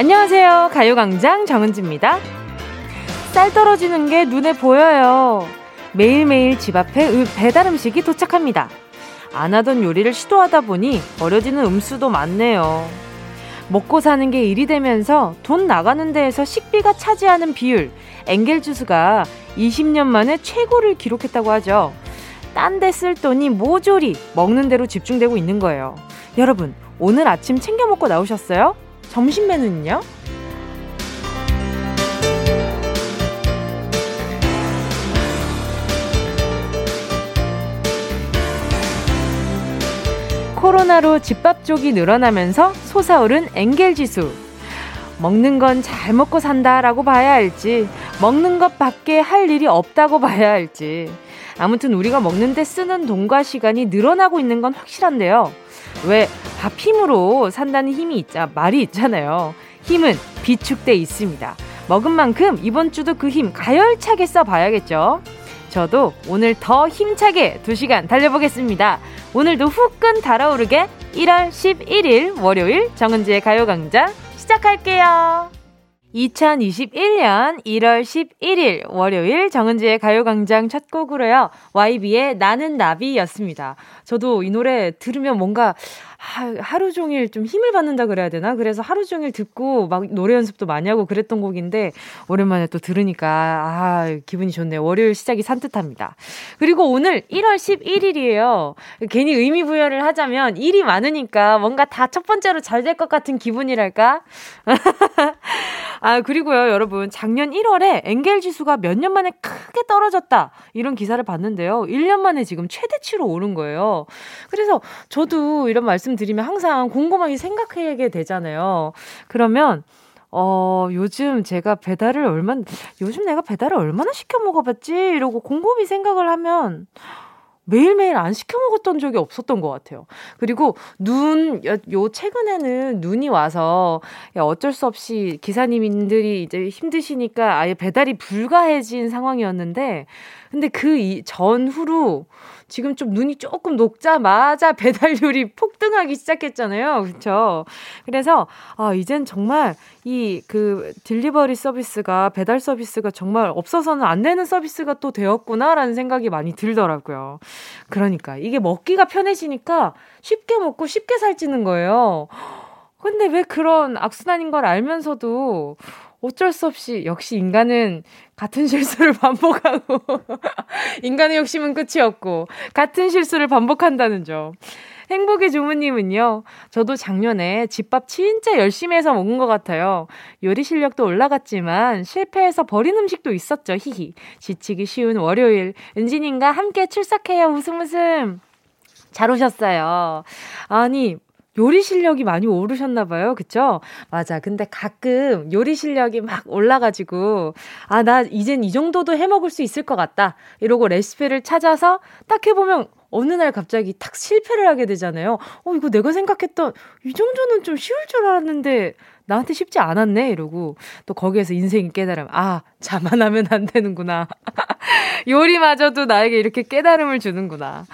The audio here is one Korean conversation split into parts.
안녕하세요. 가요광장 정은지입니다. 쌀 떨어지는 게 눈에 보여요. 매일매일 집 앞에 배달 음식이 도착합니다. 안 하던 요리를 시도하다 보니 버려지는 음수도 많네요. 먹고 사는 게 일이 되면서 돈 나가는 데에서 식비가 차지하는 비율, 엔겔주스가 20년 만에 최고를 기록했다고 하죠. 딴 데 쓸 돈이 모조리 먹는 대로 집중되고 있는 거예요. 여러분, 오늘 아침 챙겨 먹고 나오셨어요? 점심 메뉴는요? 코로나로 집밥 쪽이 늘어나면서 솟아오른 엔겔 지수. 먹는 건 잘 먹고 산다라고 봐야 할지, 먹는 것 밖에 할 일이 없다고 봐야 할지. 아무튼 우리가 먹는데 쓰는 돈과 시간이 늘어나고 있는 건 확실한데요. 왜 밥 힘으로 산다는 힘이 있자 말이 있잖아요. 힘은 비축돼 있습니다. 먹은 만큼 이번 주도 그 힘 가열차게 써봐야겠죠. 저도 오늘 더 힘차게 2시간 달려보겠습니다. 오늘도 후끈 달아오르게 1월 11일 월요일 정은지의 가요광장 시작할게요. 2021년 1월 11일 월요일 정은지의 가요광장 첫 곡으로요. YB의 나는 나비였습니다. 저도 이 노래 들으면 뭔가 하루 종일 좀 힘을 받는다 그래야 되나? 그래서 하루 종일 듣고 막 노래 연습도 많이 하고 그랬던 곡인데 오랜만에 또 들으니까 아, 기분이 좋네요. 월요일 시작이 산뜻합니다. 그리고 오늘 1월 11일이에요. 괜히 의미 부여를 하자면 일이 많으니까 뭔가 다 첫 번째로 잘 될 것 같은 기분이랄까? 아, 그리고요, 여러분. 작년 1월에 엔겔 지수가 몇 년 만에 크게 떨어졌다. 이런 기사를 봤는데요. 1년 만에 지금 최대치로 오른 거예요. 그래서 저도 이런 말씀 말씀드리면 항상 곰곰하게 생각하게 되잖아요. 그러면 어, 요즘 제가 배달을 얼마, 요즘 내가 배달을 얼마나 시켜 먹어봤지? 이러고 곰곰이 생각을 하면, 매일매일 안 시켜 먹었던 적이 없었던 것 같아요. 그리고 눈, 요, 최근에는 눈이 와서 어쩔 수 없이 기사님들이 이제 힘드시니까 아예 배달이 불가해진 상황이었는데, 근데 그 전후로 지금 좀 눈이 조금 녹자마자 배달률이 폭등하기 시작했잖아요. 그렇죠? 그래서 아, 이젠 정말 이 그 딜리버리 서비스가 배달 서비스가 정말 없어서는 안 되는 서비스가 또 되었구나라는 생각이 많이 들더라고요. 그러니까 이게 먹기가 편해지니까 쉽게 먹고 쉽게 살찌는 거예요. 근데 왜 그런 악순환인 걸 알면서도 어쩔 수 없이 역시 인간은 같은 실수를 반복하고 인간의 욕심은 끝이 없고 같은 실수를 반복한다는 점. 행복의 주무님은요, 저도 작년에 집밥 진짜 열심히 해서 먹은 것 같아요. 요리 실력도 올라갔지만 실패해서 버린 음식도 있었죠, 히히. 지치기 쉬운 월요일. 은지님과 함께 출석해요, 웃음 웃음. 잘 오셨어요. 아니, 요리 실력이 많이 오르셨나 봐요. 그쵸? 맞아. 근데 가끔 요리 실력이 막 올라가지고, 아, 나 이젠 이 정도도 해 먹을 수 있을 것 같다. 이러고 레시피를 찾아서 딱 해보면 어느 날 갑자기 탁 실패를 하게 되잖아요. 어, 이거 내가 생각했던 이 정도는 좀 쉬울 줄 알았는데 나한테 쉽지 않았네 이러고 또 거기에서 인생이 깨달음 아 자만하면 안 되는구나. 요리마저도 나에게 이렇게 깨달음을 주는구나.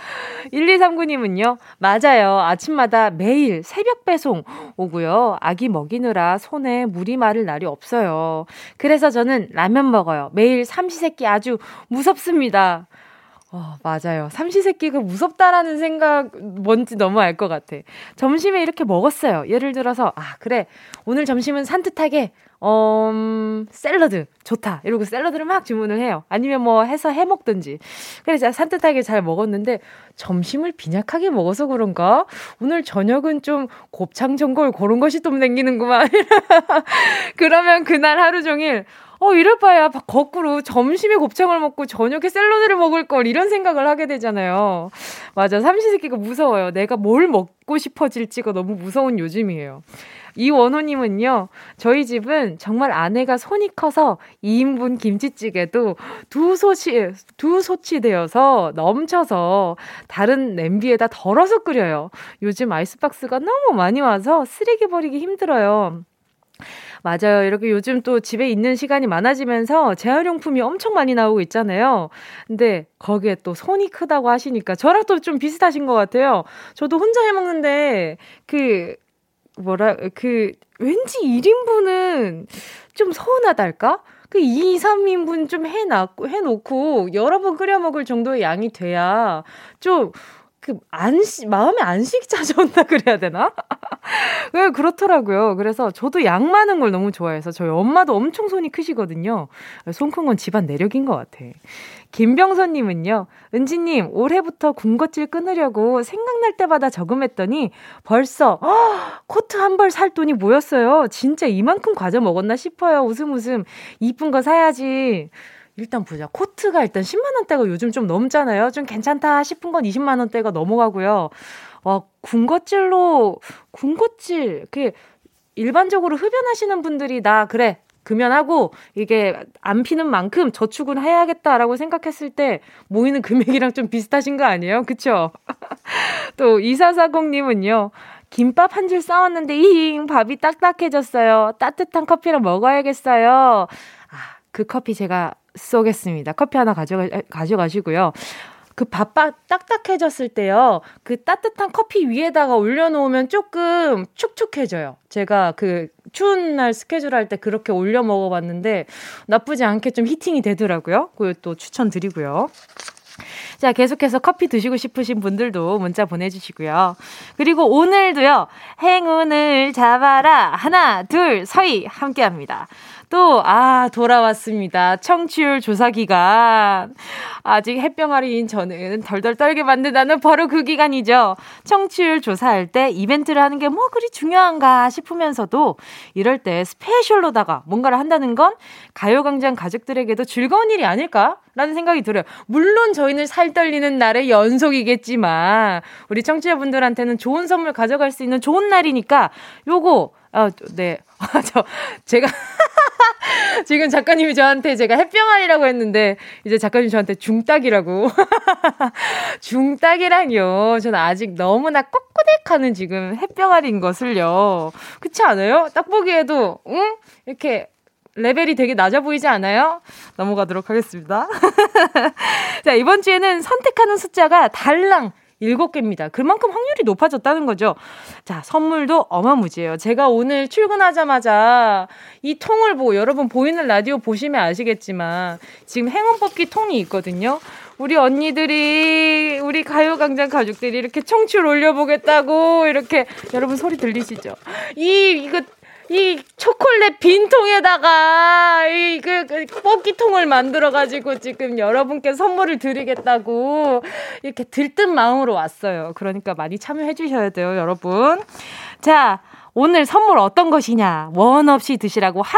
1239님은요 맞아요. 아침마다 매일 새벽 배송 오고요. 아기 먹이느라 손에 물이 마를 날이 없어요. 그래서 저는 라면 먹어요. 매일 삼시세끼 아주 무섭습니다 어, 맞아요. 삼시세끼가 무섭다라는 생각 뭔지 너무 알 것 같아. 점심에 이렇게 먹었어요. 예를 들어서, 아, 그래. 오늘 점심은 산뜻하게, 어, 음, 샐러드. 좋다. 이러고 샐러드를 막 주문을 해요. 아니면 뭐 해서 해 먹든지. 그래서 산뜻하게 잘 먹었는데, 점심을 빈약하게 먹어서 그런가? 오늘 저녁은 좀 곱창 전골 그런 것이 좀 생기는구만. 그러면 그날 하루 종일, 어, 이럴 바야 거꾸로 점심에 곱창을 먹고 저녁에 샐러드를 먹을 걸 이런 생각을 하게 되잖아요. 맞아. 삼시세끼가 무서워요. 내가 뭘 먹고 싶어질지가 너무 무서운 요즘이에요. 이원호님은요, 저희 집은 정말 아내가 손이 커서 2인분 김치찌개도 두 소치, 두 소치 되어서 넘쳐서 다른 냄비에다 덜어서 끓여요. 요즘 아이스박스가 너무 많이 와서 쓰레기 버리기 힘들어요. 맞아요. 이렇게 요즘 또 집에 있는 시간이 많아지면서 재활용품이 엄청 많이 나오고 있잖아요. 근데 거기에 또 손이 크다고 하시니까 저랑 또 좀 비슷하신 것 같아요. 저도 혼자 해 먹는데 그 뭐라, 그, 왠지 1인분은 좀 서운하달까? 그 2, 3인분 좀 해놨고, 해놓고, 여러 번 끓여 먹을 정도의 양이 돼야 좀, 그, 안시, 마음에 안식이 찾아온다 그래야 되나? 왜 그렇더라고요. 그래서 저도 양 많은 걸 너무 좋아해서 저희 엄마도 엄청 손이 크시거든요. 손 큰 건 집안 내력인 것 같아. 김병선님은요, 은지님, 올해부터 군것질 끊으려고 생각날 때마다 저금했더니 벌써, 어, 코트 한 벌 살 돈이 모였어요. 진짜 이만큼 과자 먹었나 싶어요. 웃음 웃음. 이쁜 거 사야지. 일단 보자. 코트가 일단 10만 원대가 요즘 좀 넘잖아요. 좀 괜찮다 싶은 건 20만 원대가 넘어가고요. 와, 군것질로, 군것질, 그, 일반적으로 흡연하시는 분들이 나, 그래, 금연하고 이게 안 피는 만큼 저축은 해야겠다라고 생각했을 때 모이는 금액이랑 좀 비슷하신 거 아니에요? 그쵸? 또 2440님은요. 김밥 한 줄 싸웠는데 잉 밥이 딱딱해졌어요. 따뜻한 커피를 먹어야겠어요. 아, 그 커피 제가 쏘겠습니다. 커피 하나 가져가, 가져가시고요. 그 밥바 딱딱해졌을 때요. 그 따뜻한 커피 위에다가 올려놓으면 조금 축축해져요. 제가 그 추운 날 스케줄 할 때 그렇게 올려 먹어봤는데 나쁘지 않게 좀 히팅이 되더라고요. 그또 추천드리고요. 자, 계속해서 커피 드시고 싶으신 분들도 문자 보내주시고요. 그리고 오늘도요, 행운을 잡아라. 하나, 둘, 서희 함께 합니다. 또, 아, 돌아왔습니다. 청취율 조사 기간. 아직 햇병아리인 저는 덜덜 떨게 만든다는 바로 그 기간이죠. 청취율 조사할 때 이벤트를 하는 게 뭐 그리 중요한가 싶으면서도 이럴 때 스페셜로다가 뭔가를 한다는 건 가요광장 가족들에게도 즐거운 일이 아닐까? 라는 생각이 들어요. 물론 저희는 살 떨리는 날의 연속이겠지만, 우리 청취자분들한테는 좋은 선물 가져갈 수 있는 좋은 날이니까, 요거, 아, 네. 아, 저, 제가, 지금 작가님이 저한테 제가 햇병아리라고 했는데, 이제 작가님 저한테 중딱이라고. 중딱이랑요. 저는 아직 너무나 꼿꼿하는 지금 햇병아리인 것을요. 그렇지 않아요? 딱 보기에도, 응? 이렇게 레벨이 되게 낮아 보이지 않아요? 넘어가도록 하겠습니다. 자, 이번 주에는 선택하는 숫자가 달랑 7개입니다. 그만큼 확률이 높아졌다는 거죠. 자, 선물도 어마무지예요. 제가 오늘 출근하자마자 이 통을 보고 여러분 보이는 라디오 보시면 아시겠지만 지금 행운 뽑기 통이 있거든요. 우리 언니들이 우리 가요광장 가족들이 이렇게 청출 올려보겠다고 이렇게 여러분 소리 들리시죠? 이 이거 이 초콜릿 빈통에다가 이그 그 뽑기통을 만들어 가지고 지금 여러분께 선물을 드리겠다고 이렇게 들뜬 마음으로 왔어요. 그러니까 많이 참여해 주셔야 돼요, 여러분. 자, 오늘 선물 어떤 것이냐? 원 없이 드시라고 하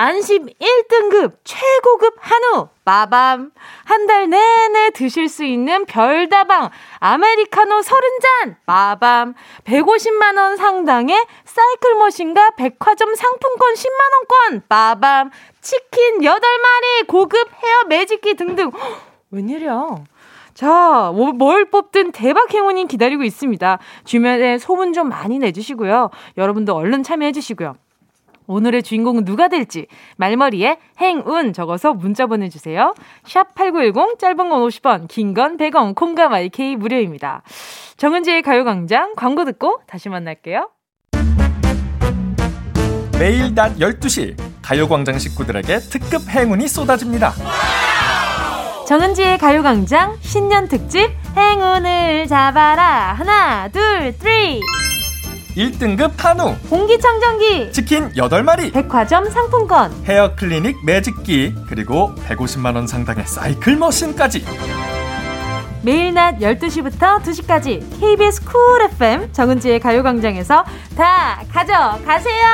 안심 1등급 최고급 한우. 마밤. 한 달 내내 드실 수 있는 별다방. 아메리카노 30잔. 마밤. 150만 원 상당의 사이클 머신과 백화점 상품권 10만 원권. 마밤. 치킨 8마리 고급 헤어 매직기 등등. 웬일이야? 자, 뭐, 뭘 뽑든 대박 행운이 기다리고 있습니다. 주변에 소문 좀 많이 내주시고요. 여러분도 얼른 참여해주시고요. 오늘의 주인공은 누가 될지 말머리에 행운 적어서 문자 보내주세요. 샵 8910 짧은 건 50원 긴 건 100원 콩과 마이케이 무료입니다. 정은지의 가요광장 광고 듣고 다시 만날게요. 매일 낮 12시 가요광장 식구들에게 특급 행운이 쏟아집니다. 정은지의 가요광장 신년 특집 행운을 잡아라 하나 둘 three 1등급 한우. 공기청정기. 치킨 8마리. 백화점 상품권. 헤어 클리닉 매직기. 그리고 150만원 상당의 사이클 머신까지. 매일 낮 12시부터 2시까지 KBS Cool FM 정은지의 가요광장에서 다 가져가세요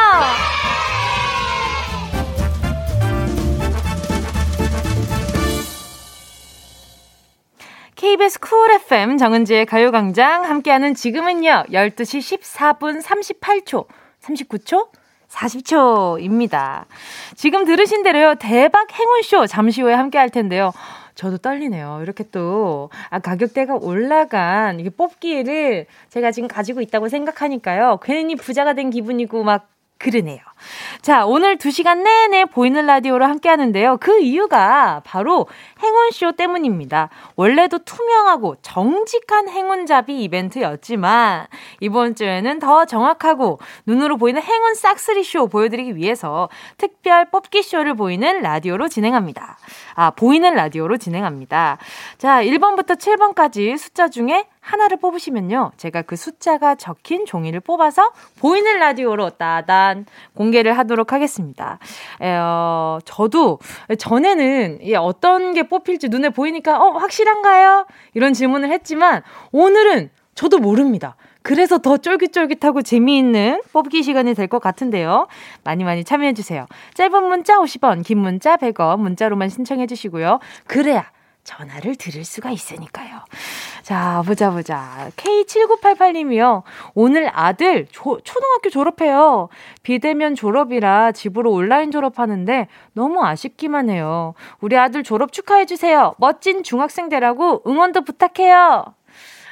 KBS Cool FM 정은지의 가요광장 함께하는 지금은요, 12시 14분 38초, 39초? 40초입니다. 지금 들으신 대로요, 대박 행운쇼 잠시 후에 함께 할 텐데요. 저도 떨리네요. 이렇게 또, 아, 가격대가 올라간 이게 뽑기를 제가 지금 가지고 있다고 생각하니까요. 괜히 부자가 된 기분이고 막 그러네요. 자, 오늘 2시간 내내 보이는 라디오로 함께 하는데요. 그 이유가 바로 행운쇼 때문입니다. 원래도 투명하고 정직한 행운잡이 이벤트였지만, 이번 주에는 더 정확하고 눈으로 보이는 행운 싹쓸이쇼 보여드리기 위해서 특별 뽑기쇼를 보이는 라디오로 진행합니다. 아, 보이는 라디오로 진행합니다. 자, 1번부터 7번까지 숫자 중에 하나를 뽑으시면요. 제가 그 숫자가 적힌 종이를 뽑아서 보이는 라디오로 따단 공개를 하도록 하겠습니다. 어, 저도 전에는 어떤 게 뽑힐지 눈에 보이니까 어, 확실한가요? 이런 질문을 했지만 오늘은 저도 모릅니다. 그래서 더 쫄깃쫄깃하고 재미있는 뽑기 시간이 될 것 같은데요. 많이 많이 참여해주세요. 짧은 문자 50원, 긴 문자 100원, 문자로만 신청해주시고요. 그래야 전화를 드릴 수가 있으니까요. 자, 보자, 보자. K7988님이요. 오늘 아들 조, 초등학교 졸업해요. 비대면 졸업이라 집으로 온라인 졸업하는데 너무 아쉽기만 해요. 우리 아들 졸업 축하해주세요. 멋진 중학생 되라고 응원도 부탁해요.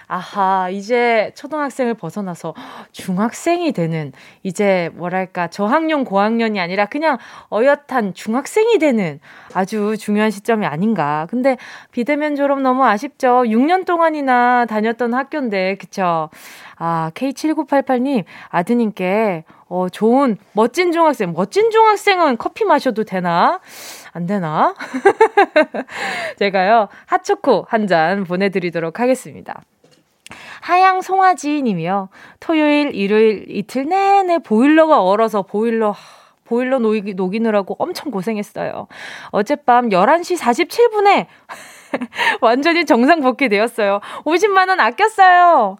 아하, 이제 초등학생을 벗어나서 중학생이 되는, 이제 뭐랄까, 저학년, 고학년이 아니라 그냥 어엿한 중학생이 되는 아주 중요한 시점이 아닌가. 근데 비대면 졸업 너무 아쉽죠. 6년 동안이나 다녔던 학교인데, 그쵸? 아, K7988님, 아드님께, 어, 좋은, 멋진 중학생, 멋진 중학생은 커피 마셔도 되나? 안 되나? 제가요, 핫초코 한 잔 보내드리도록 하겠습니다. 하양 송아지 님이요. 토요일, 일요일 이틀 내내 보일러가 얼어서 보일러 보일러 녹이, 녹이느라고 엄청 고생했어요. 어젯밤 11시 47분에 완전히 정상 복귀되었어요. 50만원 아꼈어요.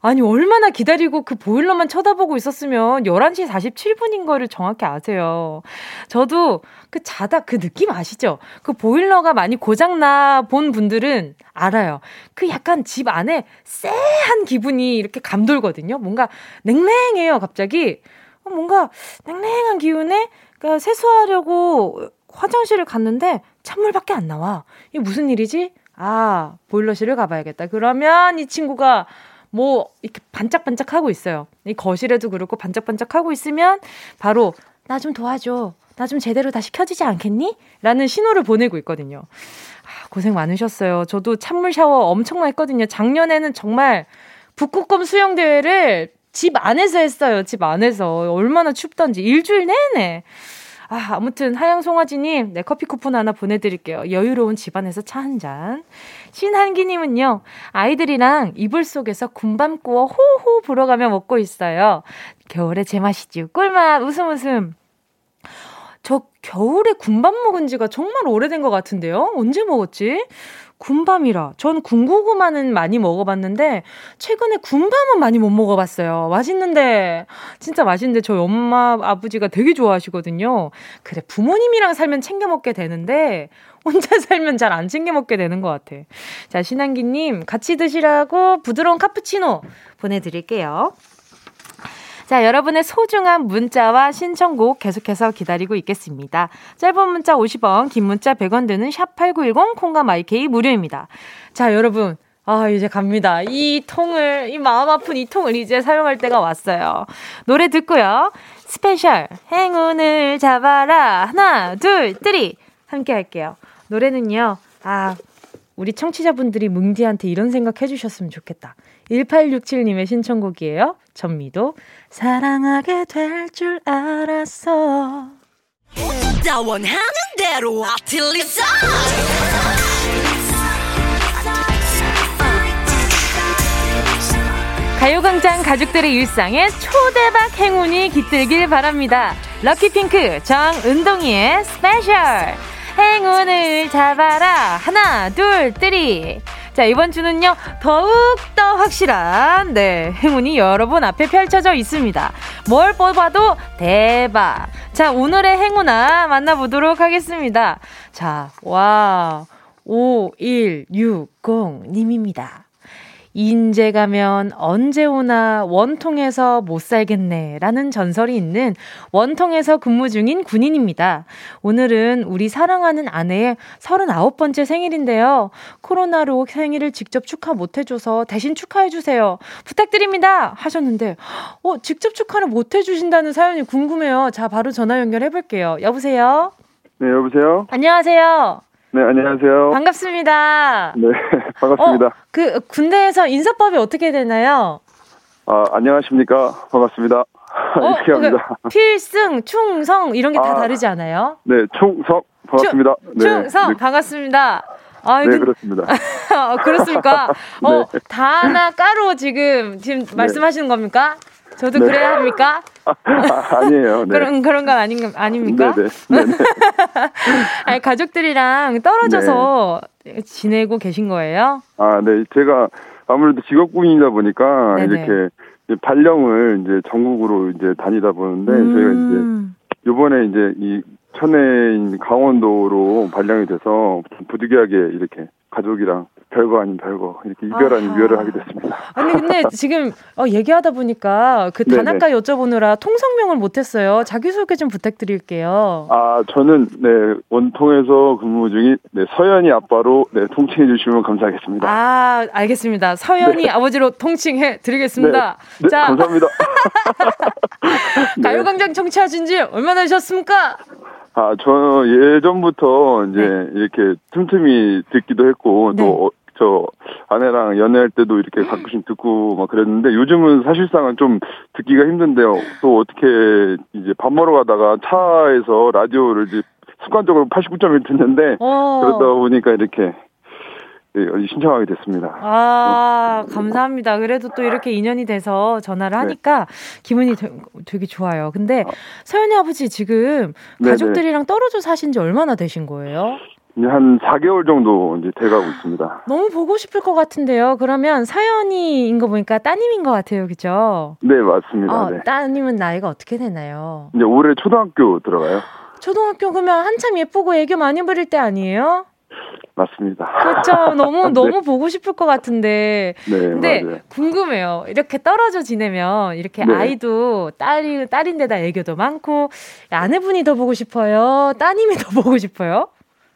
아니, 얼마나 기다리고 그 보일러만 쳐다보고 있었으면 11시 47분인 거를 정확히 아세요. 저도 그 자다 그 느낌 아시죠? 그 보일러가 많이 고장나 본 분들은 알아요. 그 약간 집 안에 쎄한 기분이 이렇게 감돌거든요. 뭔가 냉랭해요, 갑자기. 어, 뭔가 냉랭한 기운에 그러니까 세수하려고 화장실을 갔는데 찬물밖에 안 나와. 이게 무슨 일이지? 아, 보일러실을 가봐야겠다. 그러면 이 친구가 뭐 이렇게 반짝반짝 하고 있어요. 이 거실에도 그렇고 반짝반짝 하고 있으면 바로 나 좀 도와줘. 나 좀 제대로 다시 켜지지 않겠니? 라는 신호를 보내고 있거든요. 아, 고생 많으셨어요. 저도 찬물 샤워 엄청 많이 했거든요. 작년에는 정말 북극곰 수영대회를 집 안에서 했어요. 집 안에서. 얼마나 춥던지. 일주일 내내. 아, 아무튼 하양 송아지님, 네, 커피 쿠폰 하나 보내드릴게요. 여유로운 집안에서 차 한 잔. 신한기님은요, 아이들이랑 이불 속에서 군밤 구워 호호 불어가며 먹고 있어요. 겨울에 제맛이지. 꿀맛, 웃음 웃음. 저 겨울에 군밤 먹은 지가 정말 오래된 것 같은데요? 언제 먹었지? 군밤이라. 전 군고구마는 많이 먹어봤는데, 최근에 군밤은 많이 못 먹어봤어요. 맛있는데, 진짜 맛있는데, 저희 엄마, 아버지가 되게 좋아하시거든요. 그래, 부모님이랑 살면 챙겨 먹게 되는데, 혼자 살면 잘 안 챙겨 먹게 되는 것 같아. 자, 신한기님, 같이 드시라고 부드러운 카푸치노 보내드릴게요. 자, 여러분의 소중한 문자와 신청곡 계속해서 기다리고 있겠습니다. 짧은 문자 50원, 긴 문자 100원 드는 샵8910 콩과 my K 무료입니다. 자, 여러분. 아, 이제 갑니다. 이 통을, 이 마음 아픈 이 통을 이제 사용할 때가 왔어요. 노래 듣고요. 스페셜, 행운을 잡아라. 하나, 둘, three. 함께 할게요. 노래는요, 아, 우리 청취자분들이 뭉디한테 이런 생각 해주셨으면 좋겠다. 1867님의 신청곡이에요. 전미도 사랑하게 될 줄 알았어. 나 원하는 대로 아틀리사 가요광장 가족들의 일상에 초대박 행운이 깃들길 바랍니다. lucky pink 정은동이의 스페셜 행운을 잡아라 하나 둘 뜨리 자, 이번 주는요, 더욱더 확실한, 네, 행운이 여러분 앞에 펼쳐져 있습니다. 뭘 뽑아도 대박. 자, 오늘의 행운아 만나보도록 하겠습니다. 자, 와, 5160님입니다. 인제 가면 언제 오나 원통에서 못 살겠네 라는 전설이 있는 원통에서 근무 중인 군인입니다. 오늘은 우리 사랑하는 아내의 39번째 생일인데요. 코로나로 생일을 직접 축하 못 해줘서 대신 축하해주세요. 부탁드립니다! 하셨는데, 어, 직접 축하를 못 해주신다는 사연이 궁금해요. 자, 바로 전화 연결해볼게요. 여보세요? 네, 여보세요? 안녕하세요? 네, 안녕하세요. 반갑습니다. 네, 반갑습니다. 어, 그 군대에서 인사법이 어떻게 되나요? 아, 안녕하십니까. 반갑습니다. 어, 이렇게 합니다. 그 필승, 충성 이런 게다 아, 다르지 않아요? 네, 충성 반갑습니다. 충, 네, 충성 네. 반갑습니다. 아, 네, 그, 그렇습니다. 어, 그렇습니까? 어, 네. 다나 까로 지금 지금 네. 말씀하시는 겁니까? 저도 네. 그래야 합니까? 아, 니에요 네. 그런 그런 건 아닌 아닙니까? 네네. 네. 네네. 아니, 가족들이랑 떨어져서 네. 지내고 계신 거예요? 아, 네. 제가 아무래도 직업군이다 보니까 네네. 이렇게 발령을 이제 전국으로 이제 다니다 보는데 음. 저희가 이제 요번에 이제 이 천혜인 강원도로 발령이 돼서 부득이하게 이렇게 가족이랑 별거 아닌 별거 이렇게 이별 아닌 이별을 하게 됐습니다. 아니 근데 지금 어, 얘기하다 보니까 그 단아까 여쭤보느라 통성명을 못했어요. 자기소개 좀 부탁드릴게요. 아 저는 네 원통에서 근무 중인 네, 서연이 아빠로 네 통칭해 주시면 감사하겠습니다. 아 알겠습니다. 서연이 네. 아버지로 통칭해 드리겠습니다. 네, 네자 감사합니다. 가요광장 청취하신 지 얼마나 되셨습니까? 아, 저 예전부터 이제 네. 이렇게 틈틈이 듣기도 했고 네. 또저 아내랑 연애할 때도 이렇게 가끔씩 듣고 막 그랬는데 요즘은 사실상은 좀 듣기가 힘든데요. 또 어떻게 이제 밥 먹으러 가다가 차에서 라디오를 이제 습관적으로 89.1 듣는데 어. 그러다 보니까 이렇게 네, 신청하게 됐습니다. 아, 감사합니다. 그래도 또 이렇게 인연이 돼서 전화를 네. 하니까 네. 기분이 되, 게 좋아요. 근데 아. 서연이 아버지 지금 네네. 가족들이랑 떨어져 사신 지 얼마나 되신 거예요? 한 4개월 정도 이제 돼가고 있습니다. 너무 보고 싶을 것 같은데요. 그러면 사연이인 거 보니까 따님인 것 같아요. 그죠? 네, 맞습니다. 어, 네. 따님은 나이가 어떻게 되나요? 이제 올해 초등학교 들어가요. 초등학교 그러면 한참 예쁘고 애교 많이 부릴 때 아니에요? 맞습니다. 그렇죠. 너무 네. 너무 보고 싶을 것 같은데. 네, 근데 맞아요. 궁금해요. 이렇게 떨어져 지내면 이렇게 네. 아이도 딸이 딸인데다 애교도 많고 아내분이 더 보고 싶어요. 따님이 더 보고 싶어요.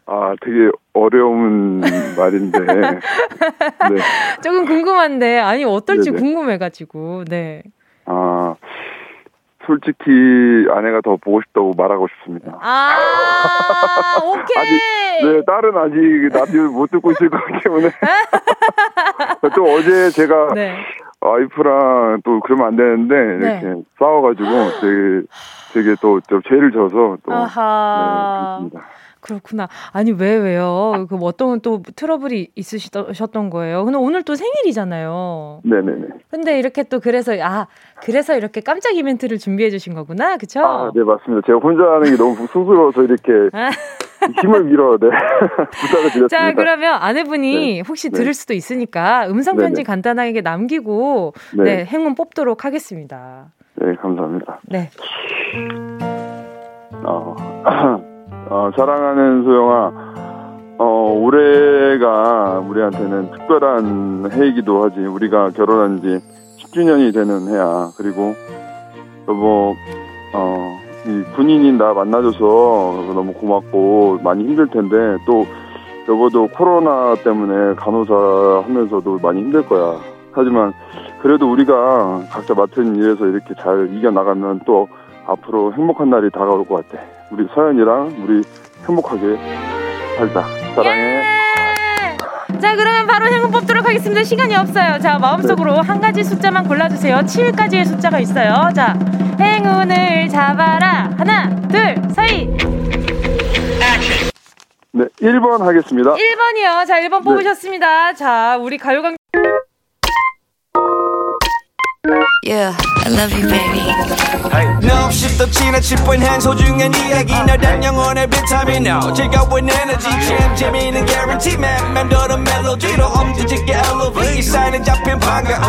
아, 되게 어려운 말인데. 네. 조금 궁금한데 아니 어떨지 네네. 궁금해가지고. 네. 아. 솔직히 아내가 더 보고 싶다고 말하고 싶습니다. 아, 오케이. 아직, 네, 딸은 아직 라디오 못 듣고 있을 거기 때문에. 또 어제 제가 네. 와이프랑 또 그러면 안 되는데 네. 이렇게 싸워가지고 되게 되게 또 죄를 져서 또 아하. 네, 그렇습니다. 그렇구나. 아니 왜 왜요? 그 어떤 또 트러블이 있으셨던 거예요. 근데 오늘 또 생일이잖아요. 네네네. 근데 이렇게 또 그래서 아 그래서 이렇게 깜짝 이벤트를 준비해 주신 거구나, 그쵸 아, 네 맞습니다. 제가 혼자 하는 게 너무 쑥스러워서 이렇게 힘을 밀어 네 부탁을 드렸습니다. 자 그러면 아내분이 네. 혹시 네. 들을 수도 있으니까 음성 편지 간단하게 남기고 네. 네 행운 뽑도록 하겠습니다. 네 감사합니다. 네. 어. 어, 사랑하는 소영아, 어, 올해가 우리한테는 특별한 해이기도 하지. 우리가 결혼한 지 10주년이 되는 해야. 그리고, 여보, 어, 이 군인인 나 만나줘서 너무 고맙고 많이 힘들 텐데 또 여보도 코로나 때문에 간호사 하면서도 많이 힘들 거야. 하지만 그래도 우리가 각자 맡은 일에서 이렇게 잘 이겨나가면 또 앞으로 행복한 날이 다가올 것 같아. 우리 서연이랑 우리 행복하게 살자. 사랑해. 예! 자, 그러면 바로 행운 뽑도록 하겠습니다. 시간이 없어요. 자, 마음속으로 네. 한 가지 숫자만 골라주세요. 7까지의 숫자가 있어요. 자, 행운을 잡아라. 하나, 둘, 서희. 네, 1번 하겠습니다. 1번이요. 자, 1번 뽑으셨습니다. 자, 우리 가요광 Yeah, I love you, baby. No, shift the china chip when hands hold you and 이야기 너란 영혼의 비타민 No, 즐거운 에너지 참 재미있는 guarantee man 맴도는 멜로디로 엄지짓게 elevate 사인은 잡힌 반가움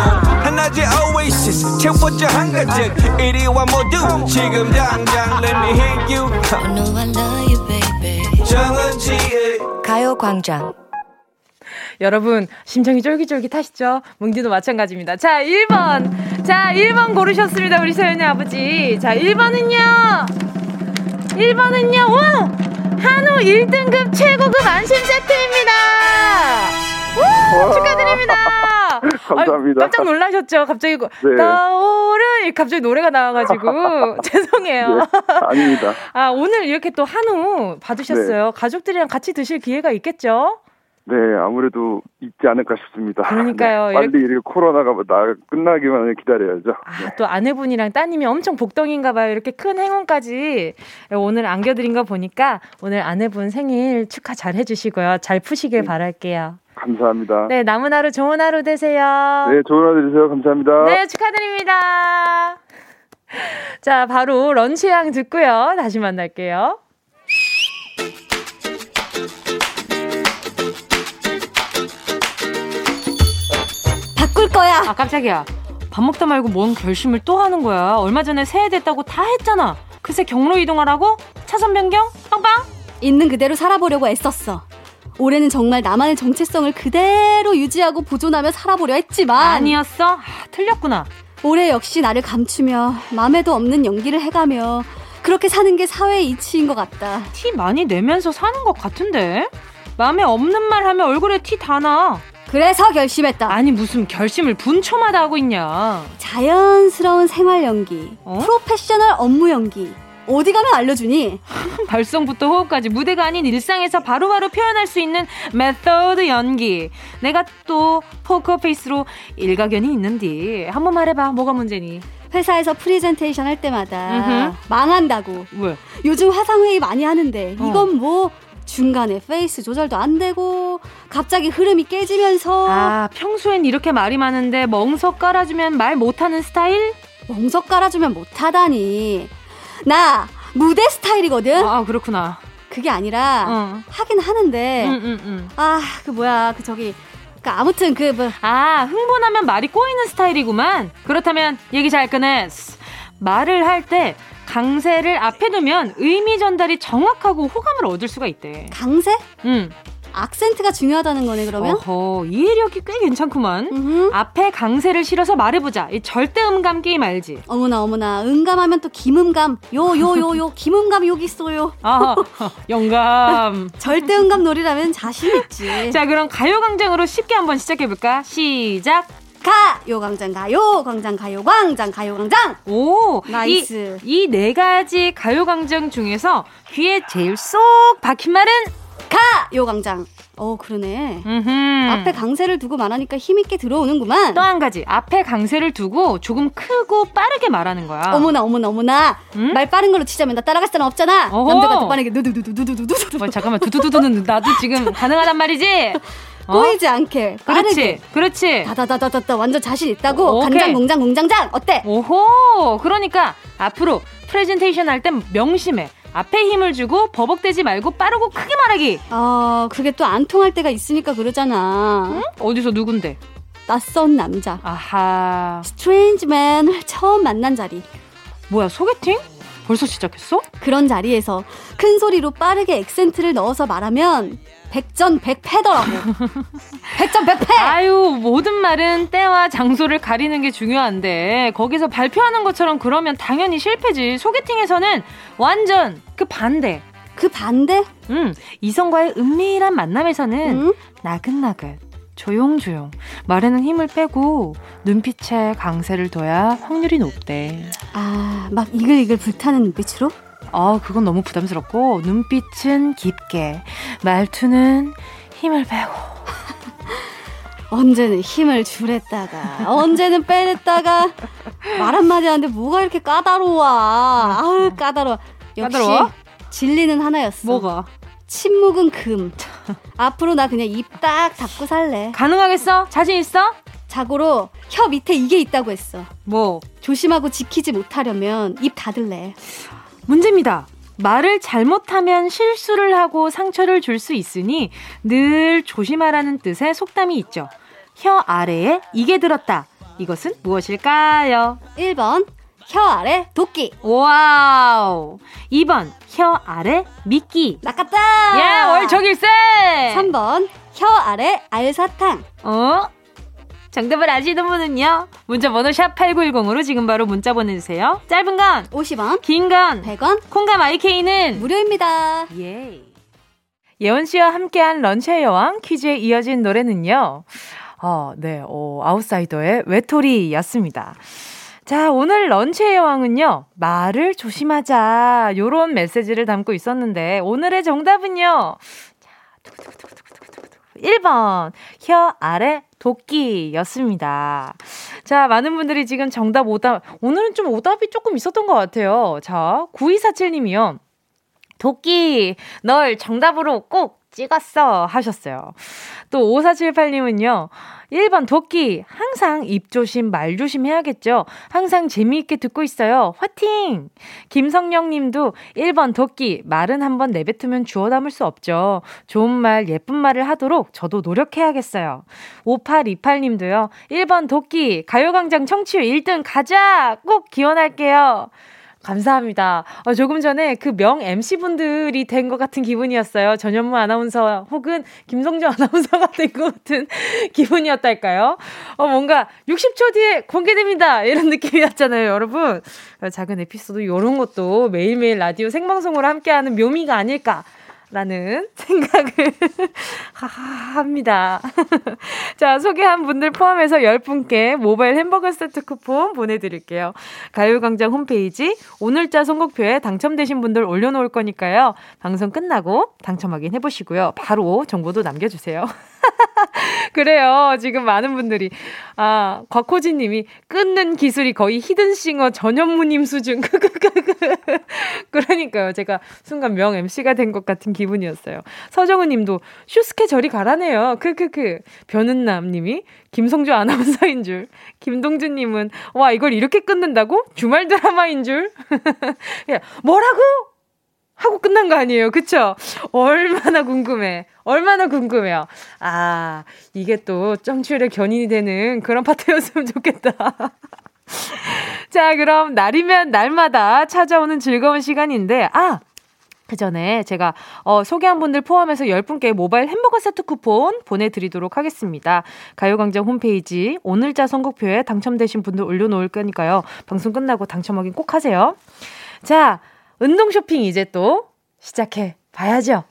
하나의 oasis 채워져 한가득 이리와 모두 지금 당장 let me hit you I know I love you, baby 정은지의 가요광장 여러분, 심장이 쫄깃쫄깃하시죠? 뭉디도 마찬가지입니다. 자, 1번. 자, 1번 고르셨습니다. 우리 서연이 아버지. 자, 1번은요. 1번은요. 와! 한우 1등급 최고급 안심 세트입니다. 우! 축하드립니다. 감사합니다. 아, 깜짝 놀라셨죠? 갑자기 네. 나오를 갑자기 노래가 나와가지고 죄송해요. 네, 아닙니다. 아 오늘 이렇게 또 한우 받으셨어요. 가족들이랑 같이 드실 기회가 있겠죠? 네, 아무래도 있지 않을까 싶습니다. 그러니까요. 네, 빨리 이렇게 코로나가 나 끝나기만을 기다려야죠. 네. 아, 또 아내분이랑 따님이 엄청 복덩인가 봐요. 이렇게 큰 행운까지 오늘 안겨드린 거 보니까 오늘 아내분 생일 축하 잘 해주시고요. 잘 푸시길 네. 바랄게요. 감사합니다. 네, 남은 하루 좋은 하루 되세요. 네, 좋은 하루 되세요. 감사합니다. 네, 축하드립니다. 자, 바로 런치향 듣고요. 다시 만날게요. 거야. 아, 깜짝이야. 밥 먹다 말고 뭔 결심을 또 하는 거야. 얼마 전에 새해 됐다고 다 했잖아. 글쎄 경로 이동하라고? 차선 변경? 빵빵? 있는 그대로 살아보려고 애썼어. 올해는 정말 나만의 정체성을 그대로 유지하고 보존하며 살아보려 했지만 아니었어? 아, 틀렸구나. 올해 역시 나를 감추며 맘에도 없는 연기를 해가며 그렇게 사는 게 사회의 이치인 것 같다. 티 많이 내면서 사는 것 같은데? 마음에 없는 말 하면 얼굴에 티 다 나. 그래서 결심했다. 아니 무슨 결심을 분초마다 하고 있냐. 자연스러운 생활 연기, 어? 프로페셔널 업무 연기. 어디 가면 알려주니? 발성부터 호흡까지 무대가 아닌 일상에서 바로바로 표현할 수 있는 메소드 연기. 내가 또 포커페이스로 일가견이 있는디. 한번 말해봐. 뭐가 문제니? 회사에서 프리젠테이션 할 때마다 음흠. 망한다고. 왜? 요즘 화상회의 많이 하는데 어. 이건 뭐 중간에 페이스 조절도 안 되고 갑자기 흐름이 깨지면서 아 평소엔 이렇게 말이 많은데 멍석 깔아주면 말 못하는 스타일? 멍석 깔아주면 못하다니. 나 무대 스타일이거든. 아 그렇구나. 그게 아니라 응. 하긴 하는데 응, 응, 응. 아그 뭐야 그 저기 그 아무튼 그 뭐, 아 흥분하면 말이 꼬이는 스타일이구만. 그렇다면 얘기 잘 꺼내. 말을 할 때 강세를 앞에 두면 의미 전달이 정확하고 호감을 얻을 수가 있대. 강세? 응. 악센트가 중요하다는 거네 그러면? 어허, 이해력이 꽤 괜찮구만. 음흠. 앞에 강세를 실어서 말해보자. 이 절대 음감 게임 알지? 어머나 어머나 음감하면 또 김음감 요 요 요 요 김음감 여기 있어요 아, 영감. 절대 음감 놀이라면 자신 있지 자, 그럼 가요광장으로 쉽게 한번 시작해볼까? 시작. 가요 광장 가요 광장 가요 광장 가요 광장 오, nice. 이 네 가지 가요 광장 중에서 귀에 제일 쏙 박힌 말은? 가요 광장 어 그러네 음흠. 앞에 강세를 두고 말하니까 힘있게 들어오는구만 또 한 가지. 앞에 강세를 두고 조금 크고 빠르게 말하는 거야. 어머나 어머나 어머나 응? 말 빠른 걸로 치자면 나 따라갈 사람 없잖아 어허. 남들과 더 빠르게 누두두두두두두두 어, 잠깐만, 두두두두는 나도 지금 가능하단 말이지? 어? 꼬이지 않게 빠르게 그렇지, 그렇지. 다다다다다다 완전 자신 있다고 오케이. 간장 공장 공장장 어때? 오호! 그러니까 앞으로 프레젠테이션 할 땐 명심해. 앞에 힘을 주고 버벅대지 말고 빠르고 크게 말하기. 아 그게 또 안 통할 때가 있으니까 그러잖아 응? 어디서 누군데? 낯선 남자 아하. strange man을 처음 만난 자리 뭐야, 소개팅? 벌써 시작했어? 그런 자리에서 큰 소리로 빠르게 액센트를 넣어서 말하면 백전백패더라고 백전백패 아유, 모든 말은 때와 장소를 가리는 게 중요한데, 거기서 발표하는 것처럼 그러면 당연히 실패지. 소개팅에서는 완전 그 반대. 그 반대 음, 이성과의 은밀한 만남에서는 응? 나긋나긋, 조용조용, 말에는 힘을 빼고, 눈빛에 강세를 둬야 확률이 높대. 아막 이글이글 불타는 눈빛으로 아, 그건 너무 부담스럽고, 눈빛은 깊게, 말투는 힘을 빼고. 언제는 힘을 줄였다가 언제는 빼냈다가 말 한마디 하는데 뭐가 이렇게 까다로워? 아우 까다로워. 역시 까다로워? 진리는 하나였어. 침묵은 금. 앞으로 나 그냥 입 딱 닫고 살래. 가능하겠어? 자신 있어? 자고로 혀 밑에 이게 있다고 했어. 뭐, 조심하고 지키지 못하려면 입 닫을래 문제입니다. 말을 잘못하면 실수를 하고 상처를 줄 수 있으니 늘 조심하라는 뜻의 속담이 있죠. 혀 아래에 이게 들었다. 이것은 무엇일까요? 1번 혀 아래 도끼 wow. 2번 혀 아래 미끼. 낚았다 예, 월척일세. 3번 혀 아래 알사탕. 어? 정답을 아시는 분은요. 문자 번호 샵 8910으로 지금 바로 문자 보내주세요. 짧은 건 50원, 긴 건 100원, 콩감 IK는 무료입니다. 예. 예원 씨와 함께한 런치의 여왕 퀴즈에 이어진 노래는요. 어, 네, 어, 아웃사이더의 외톨이였습니다. 자, 오늘 런치의 여왕은요, 말을 조심하자. 요런 메시지를 담고 있었는데, 오늘의 정답은요, 자, 두구두구두구두구두구. 1번, 혀 아래 도끼였습니다. 자, 많은 분들이 지금 정답 오답, 오늘은 좀 오답이 조금 있었던 것 같아요. 자, 9247님이요. 도끼, 널 정답으로 꼭 찍었어 하셨어요. 또 5478님은요. 1번 도끼 항상 입 조심 말 조심 해야겠죠. 항상 재미있게 듣고 있어요. 화팅! 김성령 님도 1번 도끼 말은 한번 내뱉으면 주워 담을 수 없죠. 좋은 말 예쁜 말을 하도록 저도 노력해야겠어요. 5828 님도요. 1번 도끼 가요광장 청취율 1등 가자! 꼭 기원할게요. 감사합니다. 어, 조금 전에 그 명 MC분들이 된 것 같은 기분이었어요. 전현무 아나운서 혹은 김성주 아나운서가 된 것 같은 기분이었달까요? 어, 뭔가 60초 뒤에 공개됩니다. 이런 느낌이었잖아요, 여러분. 어, 작은 에피소드 이런 것도 매일매일 라디오 생방송으로 함께하는 묘미가 아닐까. 라는 생각을 합니다. 자, 소개한 분들 포함해서 10분께 모바일 햄버거 세트 쿠폰 보내드릴게요. 가요광장 홈페이지 오늘자 선곡표에 당첨되신 분들 올려놓을 거니까요. 방송 끝나고 당첨 확인해보시고요. 바로 정보도 남겨주세요. 그래요. 지금 많은 분들이. 아, 곽호진 님이 끊는 기술이 거의 히든싱어 전현무님 수준. 그러니까요. 제가 순간 명 MC가 된 것 같은 기분이었어요. 서정은 님도 슈스케 저리 가라네요. 크크크. 변은남 님이 김성주 아나운서인 줄. 김동준 님은 와, 이걸 이렇게 끊는다고? 주말 드라마인 줄. 야, 뭐라고? 하고 끝난 거 아니에요. 그쵸? 얼마나 궁금해. 얼마나 궁금해요. 아, 이게 또 정치율의 견인이 되는 그런 파트였으면 좋겠다. 자, 그럼 날이면 날마다 찾아오는 즐거운 시간인데, 아! 그 전에 제가 어, 소개한 분들 포함해서 10분께 모바일 햄버거 세트 쿠폰 보내드리도록 하겠습니다. 가요광장 홈페이지 오늘자 선곡표에 당첨되신 분들 올려놓을 거니까요. 방송 끝나고 당첨 확인 꼭 하세요. 자, 운동 쇼핑 이제 또 시작해 봐야죠.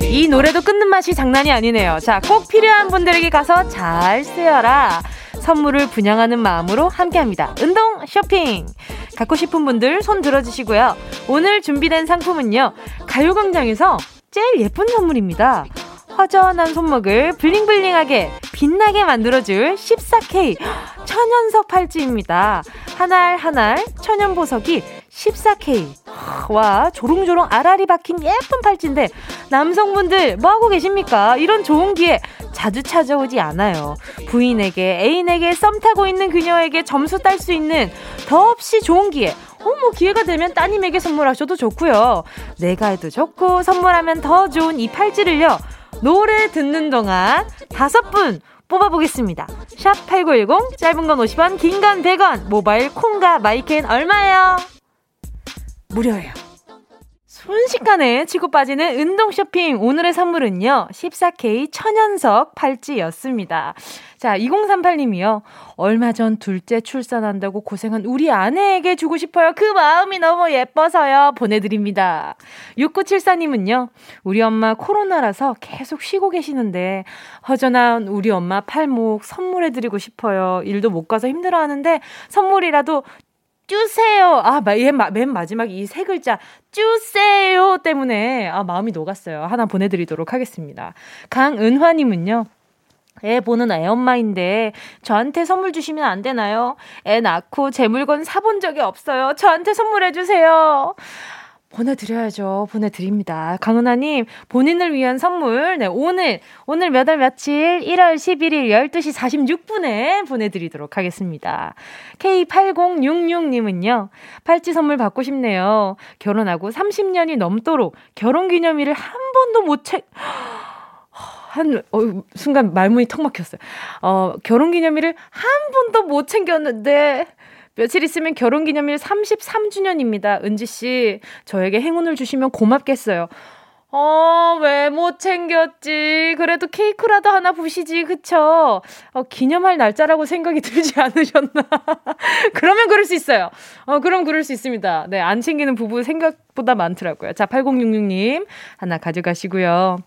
이 노래도 끊는 맛이 장난이 아니네요. 자, 꼭 필요한 분들에게 가서 잘 쓰여라. 선물을 분양하는 마음으로 함께 합니다. 운동 쇼핑. 갖고 싶은 분들 손 들어주시고요. 오늘 준비된 상품은요. 가요광장에서 제일 예쁜 선물입니다. 허전한 손목을 블링블링하게 빛나게 만들어줄 14K 천연석 팔찌입니다. 한 알 한 알 천연 보석이 14K 와 조롱조롱 알알이 박힌 예쁜 팔찌인데 남성분들 뭐하고 계십니까? 이런 좋은 기회 자주 찾아오지 않아요. 부인에게 애인에게 썸 타고 있는 그녀에게 점수 딸 수 있는 더없이 좋은 기회 어머 기회가 되면 따님에게 선물하셔도 좋고요. 내가 해도 좋고 선물하면 더 좋은 이 팔찌를요. 노래 듣는 동안 다섯 분 뽑아보겠습니다. 샵 8910, 짧은 건 50원, 긴 건 100원, 모바일 콩과 마이켄 얼마예요? 무료예요. 순식간에 치고 빠지는 운동 쇼핑. 오늘의 선물은요, 14K 천연석 팔찌였습니다. 자, 2038님이요. 얼마 전 둘째 출산한다고 고생한 우리 아내에게 주고 싶어요. 그 마음이 너무 예뻐서요. 보내드립니다. 6974님은요. 우리 엄마 코로나라서 계속 쉬고 계시는데 허전한 우리 엄마 팔목 선물해드리고 싶어요. 일도 못 가서 힘들어하는데 선물이라도 쭈세요. 아, 맨 마지막 이 세 글자, 쭈세요 때문에, 아, 마음이 녹았어요. 하나 보내드리도록 하겠습니다. 강은화님은요, 애 보는 애엄마인데 저한테 선물 주시면 안 되나요? 애 낳고 제 물건 사본 적이 없어요. 저한테 선물해 주세요. 보내드려야죠. 보내드립니다. 강은하님, 본인을 위한 선물, 네, 오늘, 오늘 몇 월 며칠, 1월 11일 12시 46분에 보내드리도록 하겠습니다. K8066님은요, 팔찌 선물 받고 싶네요. 결혼하고 30년이 넘도록 결혼 기념일을 한 번도 못 채, 한, 어, 순간 말문이 턱 막혔어요. 어, 결혼 기념일을 한 번도 못 챙겼는데, 며칠 있으면 결혼 기념일 33주년입니다. 은지 씨, 저에게 행운을 주시면 고맙겠어요. 어, 왜 못 챙겼지? 그래도 케이크라도 하나 부시지, 그쵸? 어, 기념할 날짜라고 생각이 들지 않으셨나? 그러면 그럴 수 있어요. 어, 그럼 그럴 수 있습니다. 네, 안 챙기는 부부 생각보다 많더라고요. 자, 8066님, 하나 가져가시고요.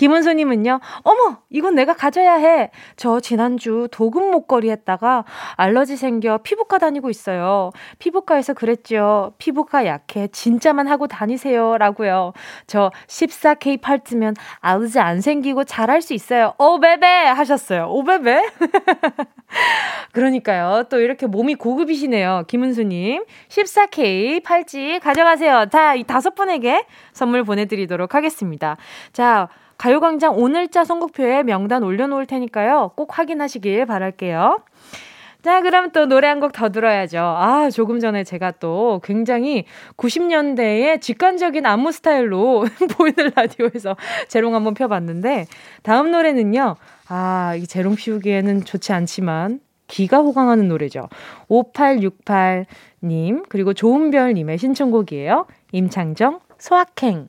김은수님은요, 어머, 이건 내가 가져야 해. 저 지난주 도금 목걸이 했다가 알러지 생겨 피부과 다니고 있어요. 피부과에서 그랬죠. 피부과 약해. 진짜만 하고 다니세요. 라고요. 저 14K 팔찌면 알러지 안 생기고 잘할 수 있어요. 오베베! 하셨어요. 오베베? 그러니까요. 또 이렇게 몸이 고급이시네요. 김은수님. 14K 팔찌 가져가세요. 자, 이 다섯 분에게 선물 보내드리도록 하겠습니다. 자, 가요광장 오늘자 선곡표에 명단 올려놓을 테니까요. 꼭 확인하시길 바랄게요. 자, 그럼 또 노래 한 곡 더 들어야죠. 아, 조금 전에 제가 또 굉장히 90년대의 직관적인 안무 스타일로 보이는 라디오에서 재롱 한번 펴봤는데, 다음 노래는요, 아, 이 재롱 피우기에는 좋지 않지만, 기가 호강하는 노래죠. 5868님, 그리고 조은별님의 신청곡이에요. 임창정, 소확행.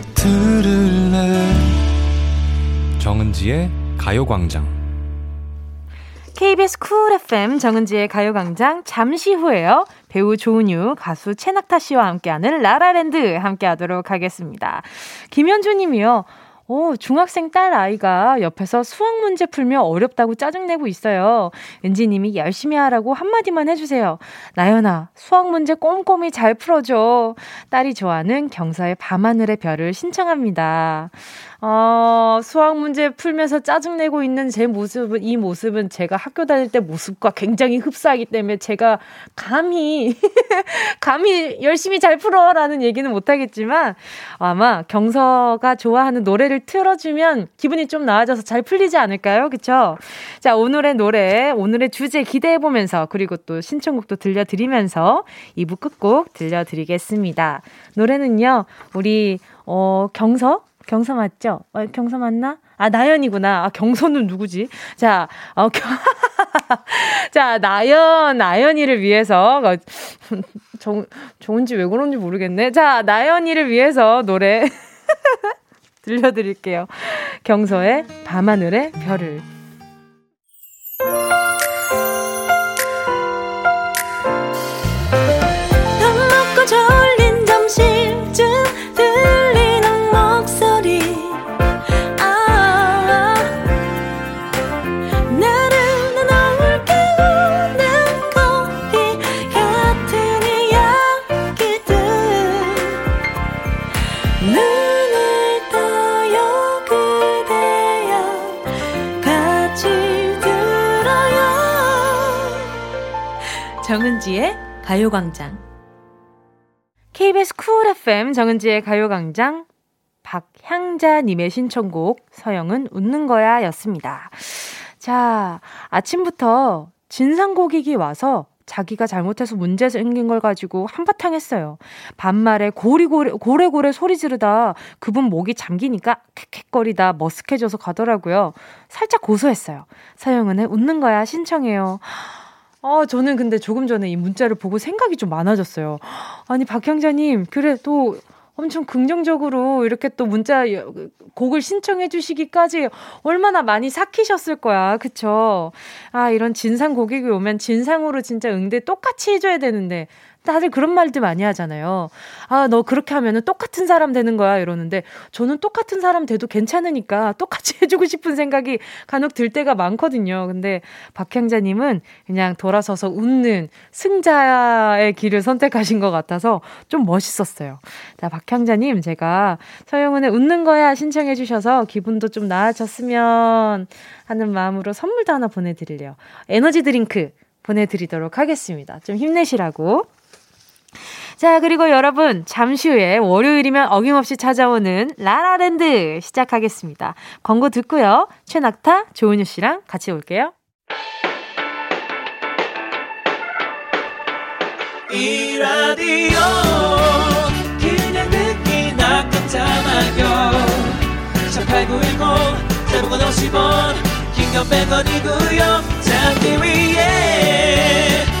들을래 정은지의 가요광장 KBS Cool FM 정은지의 가요광장 잠시 후에요. 배우 조은유, 가수 최낙타 씨와 함께하는 라라랜드 함께하도록 하겠습니다. 김현주 님이요. 오, 중학생 딸 아이가 옆에서 수학 문제 풀며 어렵다고 짜증내고 있어요. 은지님이 열심히 하라고 한마디만 해주세요. 나연아, 수학 문제 꼼꼼히 잘 풀어줘. 딸이 좋아하는 경서의 밤하늘의 별을 신청합니다. 어, 수학 문제 풀면서 짜증내고 있는 제 모습은, 이 모습은 제가 학교 다닐 때 모습과 굉장히 흡사하기 때문에 제가 감히, 감히 열심히 잘 풀어라는 얘기는 못하겠지만 아마 경서가 좋아하는 노래를 틀어주면 기분이 좀 나아져서 잘 풀리지 않을까요? 그쵸? 자, 오늘의 노래, 오늘의 주제 기대해보면서 그리고 또 신청곡도 들려드리면서 2부 끝곡 들려드리겠습니다. 노래는요, 우리, 어, 경서? 경서 맞죠? 어, 경서 맞나? 아, 나연이구나. 아, 경서는 누구지? 자, 어, 겨... 자, 나연, 나연이를 위해서, 어, 정, 좋은지 왜 그런지 모르겠네. 자, 나연이를 위해서 노래 들려드릴게요. 경서의 밤하늘의 별을. 정은지의 가요광장. KBS 쿨 FM 정은지의 가요광장. 박향자님의 신청곡 서영은 웃는 거야 였습니다. 자, 아침부터 진상고객이 와서 자기가 잘못해서 문제 생긴 걸 가지고 한바탕 했어요. 반말에 고리고래, 고래고래 소리 지르다 그분 목이 잠기니까 캑캑거리다 머쓱해져서 가더라고요. 살짝 고소했어요. 서영은의 웃는 거야 신청해요. 아, 저는 근데 조금 전에 이 문자를 보고 생각이 좀 많아졌어요. 아니, 박형자님, 그래, 또 엄청 긍정적으로 이렇게 또 문자 곡을 신청해 주시기까지 얼마나 많이 삭히셨을 거야. 그쵸? 아, 이런 진상 고객이 오면 진상으로 진짜 응대 똑같이 해줘야 되는데, 다들 그런 말들 많이 하잖아요. 아, 너 그렇게 하면은 똑같은 사람 되는 거야. 이러는데 저는 똑같은 사람 돼도 괜찮으니까 똑같이 해주고 싶은 생각이 간혹 들 때가 많거든요. 근데 박향자님은 그냥 돌아서서 웃는 승자의 길을 선택하신 것 같아서 좀 멋있었어요. 자, 박향자님, 제가 서영은의 웃는 거야 신청해 주셔서 기분도 좀 나아졌으면 하는 마음으로 선물도 하나 보내드릴래요. 에너지 드링크 보내드리도록 하겠습니다. 좀 힘내시라고. 자, 그리고 여러분, 잠시 후에 월요일이면 어김없이 찾아오는 라라랜드 시작하겠습니다. 광고 듣고요. 최낙타, 조은유 씨랑 같이 올게요. 이 라디오 그냥 듣기나 깜짝마요 18910 대목원 50원 긴건 100원이고요 잠기 위에 무릎을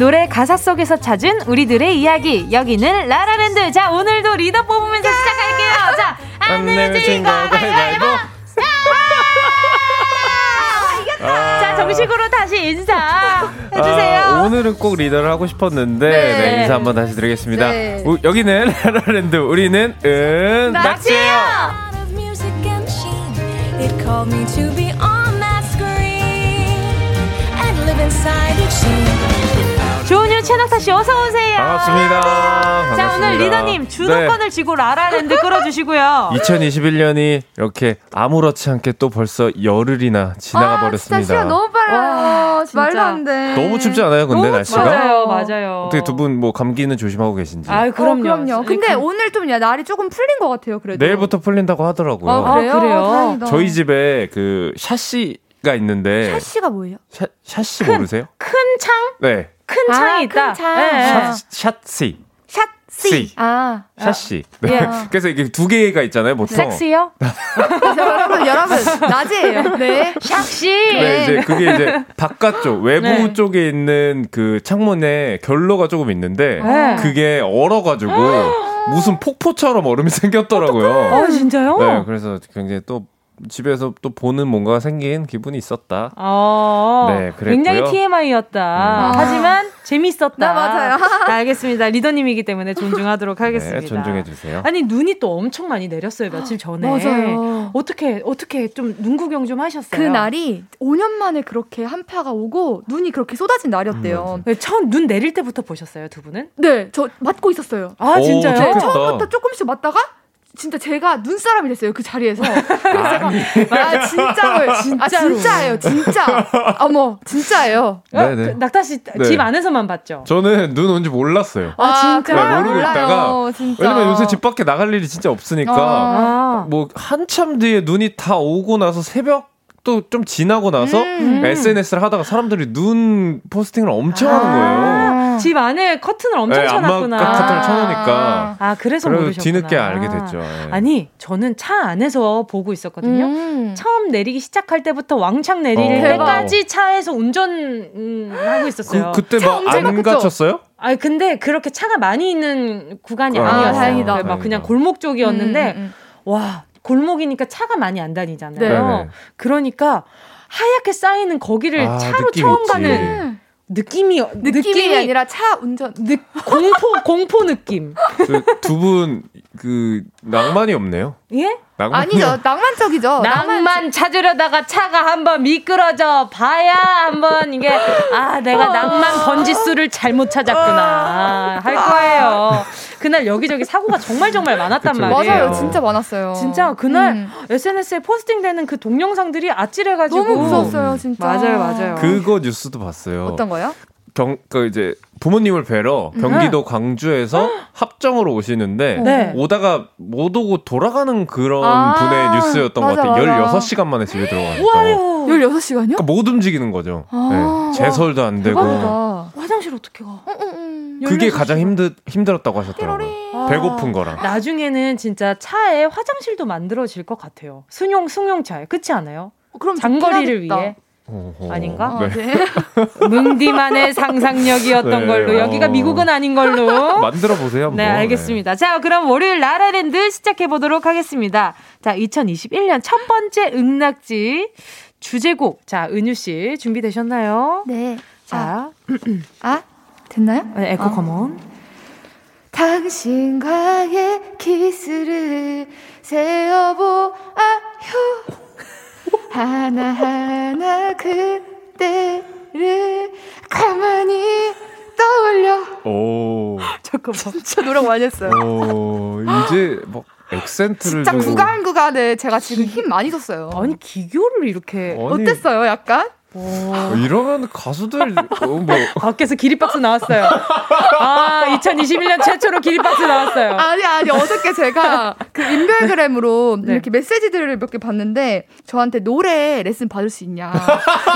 노래 가사 속에서 찾은 우리들의 이야기. 여기는 라라랜드. 자, 오늘도 리더 뽑으면서 시작할게요. 자, 안 내면 진거 가위바위보. 자, 정식으로 다시 인사 해주세요. 아, 오늘은 꼭 리더를 하고 싶었는데 네. 네, 인사 한번 다시 드리겠습니다. 네. 우- 여기는 라라랜드 우리는 은 낙지예요. 조은유 최낙타 씨 어서 오세요. 반갑습니다. 자, 반갑습니다. 오늘 리더님 주도권을 네. 쥐고 라라랜드 끌어주시고요. 2021년이 이렇게 아무렇지 않게 또 벌써 열흘이나 지나가 버렸습니다. 진짜 시간 너무 빨라요. 와, 진짜. 말도 안 돼. 너무 춥지 않아요, 근데 너무 날씨가? 맞아요, 맞아요. 어떻게 두 분 뭐 감기는 조심하고 계신지? 아유, 어, 그럼요. 그럼요. 근데 감- 오늘 좀 야, 날이 조금 풀린 것 같아요. 그래도. 내일부터 풀린다고 하더라고요. 아, 그래요? 아, 그래요? 저희 집에 그 샤시 가 있는데 샤시가 뭐예요? 샤, 샤시 모르세요? 큰 창? 네. 큰 아, 창이 큰 있다. 창. 네. 아. 샷, 샷시. 샷시. 아. 샤시. 네. 예. 그래서 이게 두 개가 있잖아요, 보통. 섹시요? 여러분, 여러분, 낮이에요. 네. 샥시. 네, 이제 그게 이제 바깥쪽 외부 네. 쪽에 있는 그 창문에 결로가 조금 있는데 네. 그게 얼어가지고 무슨 폭포처럼 얼음이 생겼더라고요. 어, 진짜요? 네, 그래서 굉장히 또 집에서 또 보는 뭔가가 생긴 기분이 있었다. 어, 네, 그랬고요. 굉장히 TMI였다. 음. 하지만 재밌었다. 네, 맞아요. 네, 알겠습니다. 리더님이기 때문에 존중하도록 하겠습니다. 네, 존중해 주세요. 아니 눈이 또 엄청 많이 내렸어요 며칠 전에. 맞아요. 어떻게 어떻게 좀 눈 구경 좀 하셨어요? 그 날이 5년 만에 그렇게 한파가 오고 눈이 그렇게 쏟아진 날이었대요. 네, 처음 눈 내릴 때부터 보셨어요 두 분은? 네, 저 맞고 있었어요. 아 오, 진짜요? 좋겠다. 처음부터 조금씩 맞다가 진짜 제가 눈사람이 됐어요 그 자리에서. 그래서 제가 아 진짜로 아 진짜로. 진짜예요 진짜. 어머 진짜예요. 네, 네. 그 낙타 씨집 네. 안에서만 봤죠? 저는 눈 온지 몰랐어요. 아, 진짜? 그걸 네, 모르고 몰라요, 있다가 진짜. 왜냐면 요새 집 밖에 나갈 일이 진짜 없으니까 아. 뭐 한참 뒤에 눈이 다 오고 나서 새벽 또 좀 지나고 나서 음. SNS를 하다가 사람들이 눈 포스팅을 엄청 아. 하는 거예요. 집 안에 커튼을 엄청 네, 쳐놨구나. 안마 커튼을 쳐놓으니까. 아 그래서 모르셨구나. 뒤늦게 알게 됐죠. 예. 아니 저는 차 안에서 보고 있었거든요. 음. 처음 내리기 시작할 때부터 왕창 내릴 어. 때까지 차에서 운전 음, 하고 있었어요. 그, 그때 차막 엄청 안 바꿨죠? 갇혔어요? 아 근데 그렇게 차가 많이 있는 구간이 아, 아니었어요. 다행이다. 막 그냥 다행이다. 골목 쪽이었는데 음, 음, 와 골목이니까 차가 많이 안 다니잖아요. 네. 네네. 그러니까 하얗게 쌓이는 거기를 아, 차로 처음 있지. 가는 음. 느낌이 느낌이, 아니라 차 운전. 느, 공포 공포 느낌. 그 두분 그 낭만이 없네요. 예? 낭만이 아니죠 낭만적이죠. 낭만 찾으려다가 차가 한번 미끄러져 봐야 한번 이게 아 내가 낭만 번지수를 잘못 찾았구나 할 거예요. 그날 여기저기 사고가 정말 정말 많았단 그쵸, 말이에요. 맞아요 진짜 많았어요. 진짜 그날 음. SNS에 포스팅되는 그 동영상들이 아찔해가지고 너무 무서웠어요 진짜. 맞아요, 맞아요. 그거 뉴스도 봤어요. 어떤 거요? 경, 그 이제 부모님을 뵈러 경기도 광주에서 합정으로 오시는데 네. 오다가 못 오고 돌아가는 그런 아, 분의 뉴스였던 맞아, 것 같아요. 맞아. 16시간 만에 집에 들어가니까. 와요. 16시간이요? 그러니까 못 움직이는 거죠. 아. 네. 제설도 안 되고. 대박이다. 화장실 어떻게 가? 그게 가장 힘들, 힘들었다고 하셨더라고요. 아. 배고픈 거랑. 나중에는 진짜 차에 화장실도 만들어질 것 같아요. 승용 승용차에 그렇지 않아요? 그럼 장거리를. 위해. 아닌가? 아, 네. 네. 뭉디만의 상상력이었던 네, 걸로 여기가 어. 미국은 아닌 걸로. 만들어 보세요. 한번. 네, 알겠습니다. 자, 그럼 월요일 라라랜드 시작해 보도록 하겠습니다. 자, 2021년 첫 번째 응낙지 주제곡. 자, 은유 씨 준비되셨나요? 네. 자, 아, 됐나요? 네, 에코 아. come on. 당신과의 키스를 세어 잠깐만. 진짜 노력 많이 했어요 오, 이제 뭐 액센트를 진짜 좀- 구간 구간에 제가 지금 힘 많이 줬어요 아니, 기교를 이렇게. 아니, 어땠어요 약간? 어, 이러면 가수들 어, 뭐 밖에서 기립박수 나왔어요. 아, 2021년 최초로 기립박수 나왔어요. 아니 아니 어저께 제가 그 인별그램으로 네. 이렇게 메시지들을 몇 개 봤는데 저한테 노래 레슨 받을 수 있냐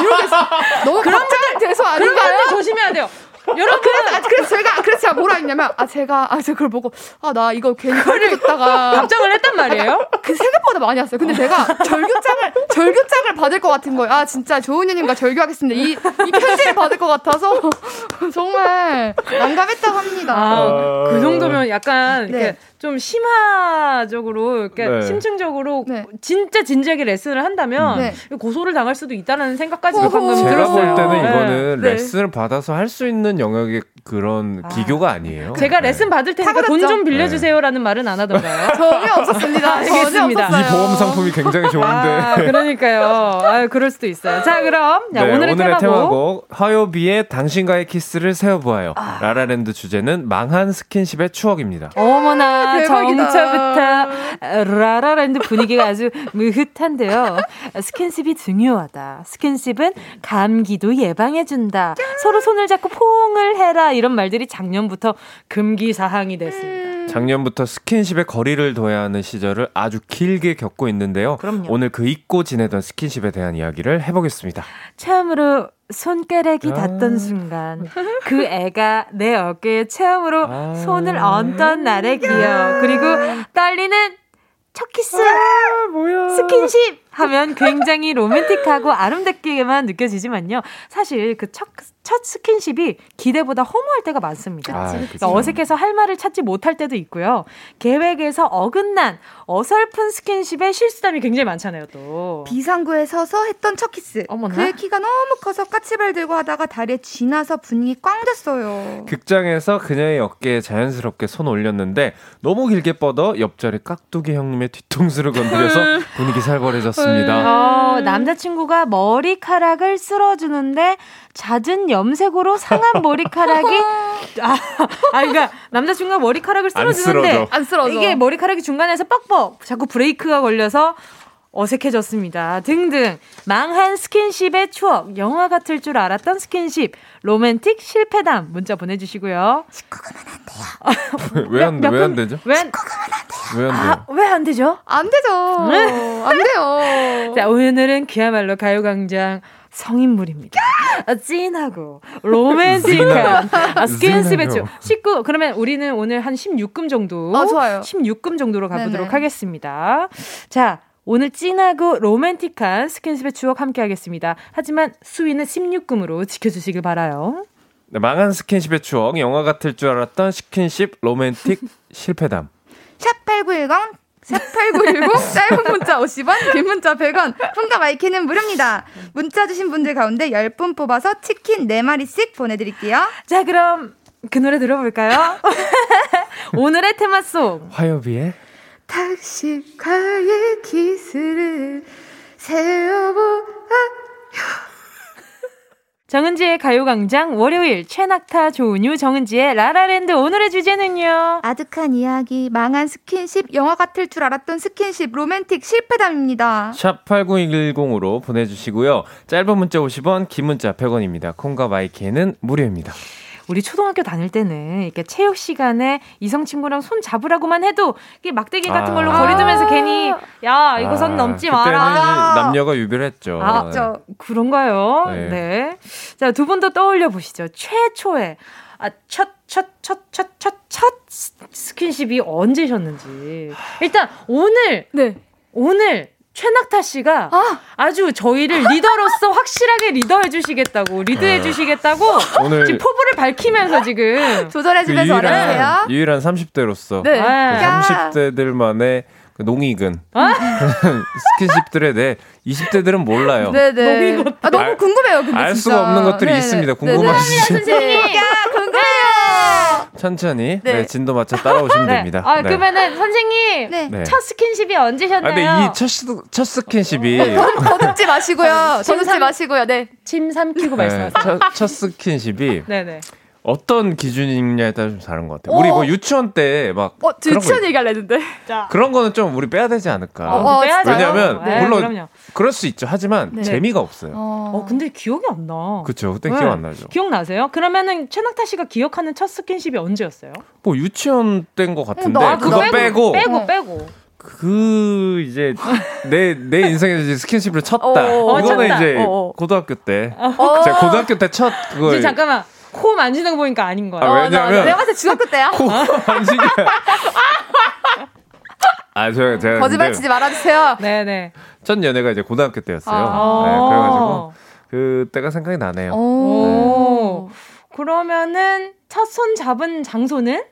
이렇게 해서 너무 돼서 그런 거 아닌가요? 안 돼, 조심해야 돼요. 여러분, 그래서, 아, 그래서 제가 그래서 제가 뭐라 했냐면 아 제가 아 제가 그걸 보고 아 나 이거 괜히 걸려줬다가 답장을 했단 말이에요? 그 생각보다 많이 왔어요. 근데 제가 절규장을 절규장을 받을 것 같은 거예요. 아 진짜 조은현님과 절규하겠습니다. 이, 이 편지를 받을 것 같아서 정말 난감했다고 합니다. 아, 그 정도면 약간 네. 이렇게 좀 심화적으로, 이렇게 네. 심층적으로 네. 진짜 진지하게 레슨을 한다면 네. 고소를 당할 수도 있다는 생각까지도 어허. 방금 제가 들었어요. 볼 때는 네. 이거는 네. 레슨을 받아서 할 수 있는 영역의 그런 아. 기교가 아니에요. 제가 네. 레슨 받을 테니까 돈 타고났죠? 좀 빌려주세요라는 말은 안 하던가요? 전혀 없었습니다. 전혀 알겠습니다. 없었어요. 이 보험 상품이 굉장히 좋은데. 아, 그러니까요. 아, 그럴 수도 있어요. 자, 그럼 자, 네, 오늘의, 테마곡. 화요비의 당신과의 키스를 세어보아요. 아. 라라랜드 주제는 망한 스킨십의 추억입니다. 어머나 대박이다. 정처부터 라라랜드 분위기가 아주 므흣한데요. 스킨십이 중요하다. 스킨십은 감기도 예방해준다. 서로 손을 잡고 포옹을 해라. 이런 말들이 작년부터 금기 사항이 됐습니다. 작년부터 스킨십에 거리를 둬야 하는 시절을 아주 길게 겪고 있는데요. 그럼요. 오늘 그 잊고 지내던 스킨십에 대한 이야기를 해보겠습니다. 처음으로 손가락이 아. 닿던 순간 그 애가 내 어깨에 처음으로 아. 손을 얹던 날의 기억 그리고 떨리는 첫 키스 뭐야? 스킨십 하면 굉장히 로맨틱하고 아름답게만 느껴지지만요. 사실 그첫 첫 스킨십이 기대보다 허무할 때가 많습니다. 아, 그러니까 그쵸. 어색해서 할 말을 찾지 못할 때도 있고요. 계획에서 어긋난 어설픈 스킨십에 실수담이 굉장히 많잖아요, 또. 비상구에 서서 했던 첫 키스. 어머나. 그의 키가 너무 커서 까치발 들고 하다가 다리에 쥐나서 분위기 꽝 됐어요. 극장에서 그녀의 어깨에 자연스럽게 손 올렸는데 너무 길게 뻗어 옆자리 깍두기 형님의 뒤통수를 건드려서 분위기 살벌해졌습니다. 어, 남자친구가 머리카락을 쓸어주는데 잦은 염색으로 상한 머리카락이 아, 아 그러니까 남자친구가 머리카락을 안 쓸어주는데. 안 쓰러져. 이게 머리카락이 중간에서 뻑뻑 자꾸 브레이크가 걸려서 어색해졌습니다. 등등 망한 스킨십의 추억, 영화 같을 줄 알았던 스킨십, 로맨틱 실패담 문자 보내주시고요. 왜안몇왜안 분- 되죠? 왜? 왜안 돼요? 아, 왜안 되죠? 안 되죠. 안 돼요. 자, 오늘은 그야말로 가요광장 성인물입니다. 아, 찐하고 로맨틱한 아, 스킨십의 찐하고. 추 19. 그러면 우리는 오늘 한 16금 정도. 아, 좋아요. 16금 정도로 가보도록 네네. 하겠습니다. 자, 오늘 찐하고 로맨틱한 스킨십의 추억 함께 하겠습니다. 하지만 수위는 16금으로 지켜주시길 바라요. 네, 망한 스킨십의 추억, 영화 같을 줄 알았던 스킨십 로맨틱 실패담. 샵 8910 샵8910 짧은 문자 50원 긴 문자 100원 콩과 마이케이는 무료입니다 문자 주신 분들 가운데 10분 뽑아서 치킨 4마리씩 보내드릴게요 자, 그럼 그 노래 들어볼까요? 오늘의 테마송. 화요비의 당신과의 키스를 세어보아 정은지의 가요광장 월요일 최낙타 조은유 정은지의 라라랜드 오늘의 주제는요. 아득한 이야기 망한 스킨십 영화 같을 줄 알았던 스킨십 로맨틱 실패담입니다 샵 8910으로 보내주시고요. 짧은 문자 50원, 긴 문자 100원입니다. 콩과 마이케이는 무료입니다. 우리 초등학교 다닐 때는 이렇게 체육 시간에 이성 친구랑 손 잡으라고만 해도 이게 막대기 같은 걸로 아. 거리두면서 괜히 야 이거 선 아, 넘지 마라. 남녀가 유별했죠. 아, 저 그런가요? 네. 네. 자, 두 분 더 떠올려 보시죠. 최초의 아, 첫, 첫, 첫, 첫, 첫, 첫 스- 스킨십이 언제셨는지. 일단 오늘 네 오늘 최낙타 씨가 아. 아. 주 저희를 리더로서 확실하게 리더해 주시겠다고, 리드해 주시겠다고 오늘 지금 포부를 밝히면서 지금 조절해 주면서 그 유일한, 유일한 30대로서 네. 야. 30대들만의 그 농익은 아? 스킨십들에 대해 20대들은 몰라요. 네네. 아, 너무 알- 궁금해요. 근데 알 진짜. 수가 없는 것들이 네네. 있습니다. 네네. 궁금하시죠? 천천히 네. 네, 진도 맞춰 따라오시면 네. 됩니다. 아, 네. 그러면은 선생님 네. 네. 첫 스킨십이 언제셨나요? 아, 근데 이 첫, 스- 첫 스킨십이 더듬지 마시고요. 지금 더듬지 삼- 마시고요. 네. 침 삼키고 네, 말씀하세요. 첫, 첫 스킨십이 네네. 어떤 기준이냐에 따라 좀 다른 것 같아요. 우리 뭐 유치원 때 막 어, 저 그런 거 유치원 얘기할래 했는데. 자, 그런 거는 좀 우리 빼야 되지 않을까. 어, 빼야죠. 왜냐하면 네, 물론 그럼요. 그럴 수 있죠. 하지만 네. 재미가 없어요. 어. 어, 근데 기억이 안 나. 그렇죠. 그때 네. 기억 안 나죠. 기억나세요? 그러면은 최낙타 씨가 기억하는 첫 스킨십이 언제였어요? 뭐 유치원 때인 것 같은데 나 그거 빼고, 빼고 어. 빼고. 그 이제 내 내 인생에서 이제 스킨십을 쳤다. 어, 이거는 쳤다. 이제 어, 어. 고등학교 때 어. 제가 고등학교 때 첫 그걸 잠깐만 코 만지는 거 보니까 아닌 거야. 아, 어, 나- 왜냐면 내가 봤을 때 중학교 때야. 코 만지게 아, 제가 제가 거짓말 치지 말아주세요. 네. 네네. 첫 연애가 이제 고등학교 때였어요. 아. 네, 그래가지고 그때가 생각이 나네요. 어. 오. 그러면은 첫 손 잡은 장소는?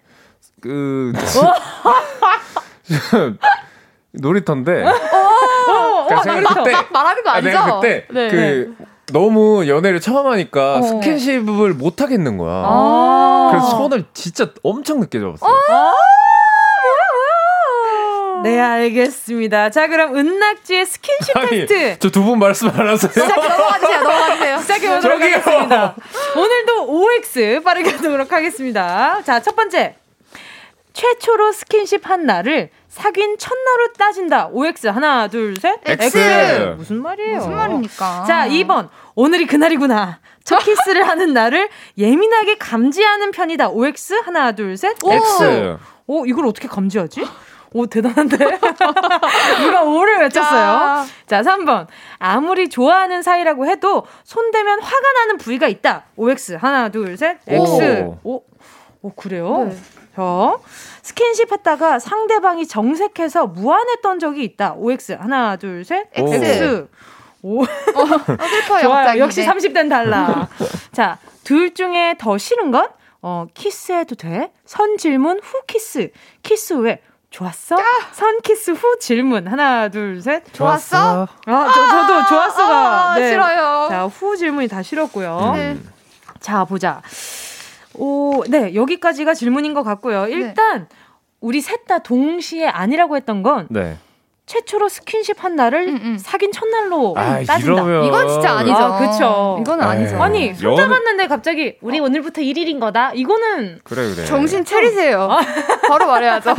그 놀이터인데. 어, 그러니까 제가 놀이터. 그때 말하는 거 아, 아니죠? 내가 그때 네. 그 너무 연애를 처음 하니까 어. 스킨십을 못 하겠는 거야. 아. 그래서 손을 진짜 엄청 늦게 잡았어요. 네, 알겠습니다. 자, 그럼 은낙지의 스킨십 테스트 저 두 분 말씀 안 하세요? 시작 넘어가주세요. 넘어가주세요. 시작해 보도록 저기요. 하겠습니다. 오늘도 OX 빠르게 하도록 하겠습니다. 자, 첫 번째. 최초로 스킨십 한 날을 사귄 첫날로 따진다. OX 하나, 둘, 셋. X. 무슨 말이에요? 무슨 말입니까? 자, 2번. 오늘이 그날이구나. 첫 키스를 하는 날을 예민하게 감지하는 편이다. OX 하나, 둘, 셋. X. 오, 이걸 어떻게 감지하지? 오, 대단한데? 누가 오를 외쳤어요. 자, 3번. 아무리 좋아하는 사이라고 해도 손대면 화가 나는 부위가 있다. OX. 하나, 둘, 셋. X. 오, 오 그래요? 네. 자, 스킨십 했다가 상대방이 정색해서 무안했던 적이 있다. OX. 하나, 둘, 셋. X. X. 오, 어, 슬퍼요. 좋아요. 역시 네. 30대는 달라. 자, 둘 중에 더 싫은 건? 어, 키스해도 돼? 선 질문 후 키스. 키스 후에 좋았어? 선 키스 후 질문. 하나, 둘, 셋. 좋았어? 아, 저, 저도 좋았어가. 아, 싫어요. 자, 후 질문이 다 싫었고요. 네. 자, 보자. 오, 네, 여기까지가 질문인 것 같고요. 일단, 우리 셋 다 동시에 아니라고 했던 건 네. 최초로 스킨십 한 날을 음, 음. 사귄 첫날로 아, 따진다. 이러면 이건 진짜 아니죠. 아, 그쵸. 이거는 아니죠. 에이. 아니, 연- 손잡았는데 갑자기 우리 오늘부터 1일인 거다? 이거는 그래 그래. 정신 차리세요. 바로 말해야죠.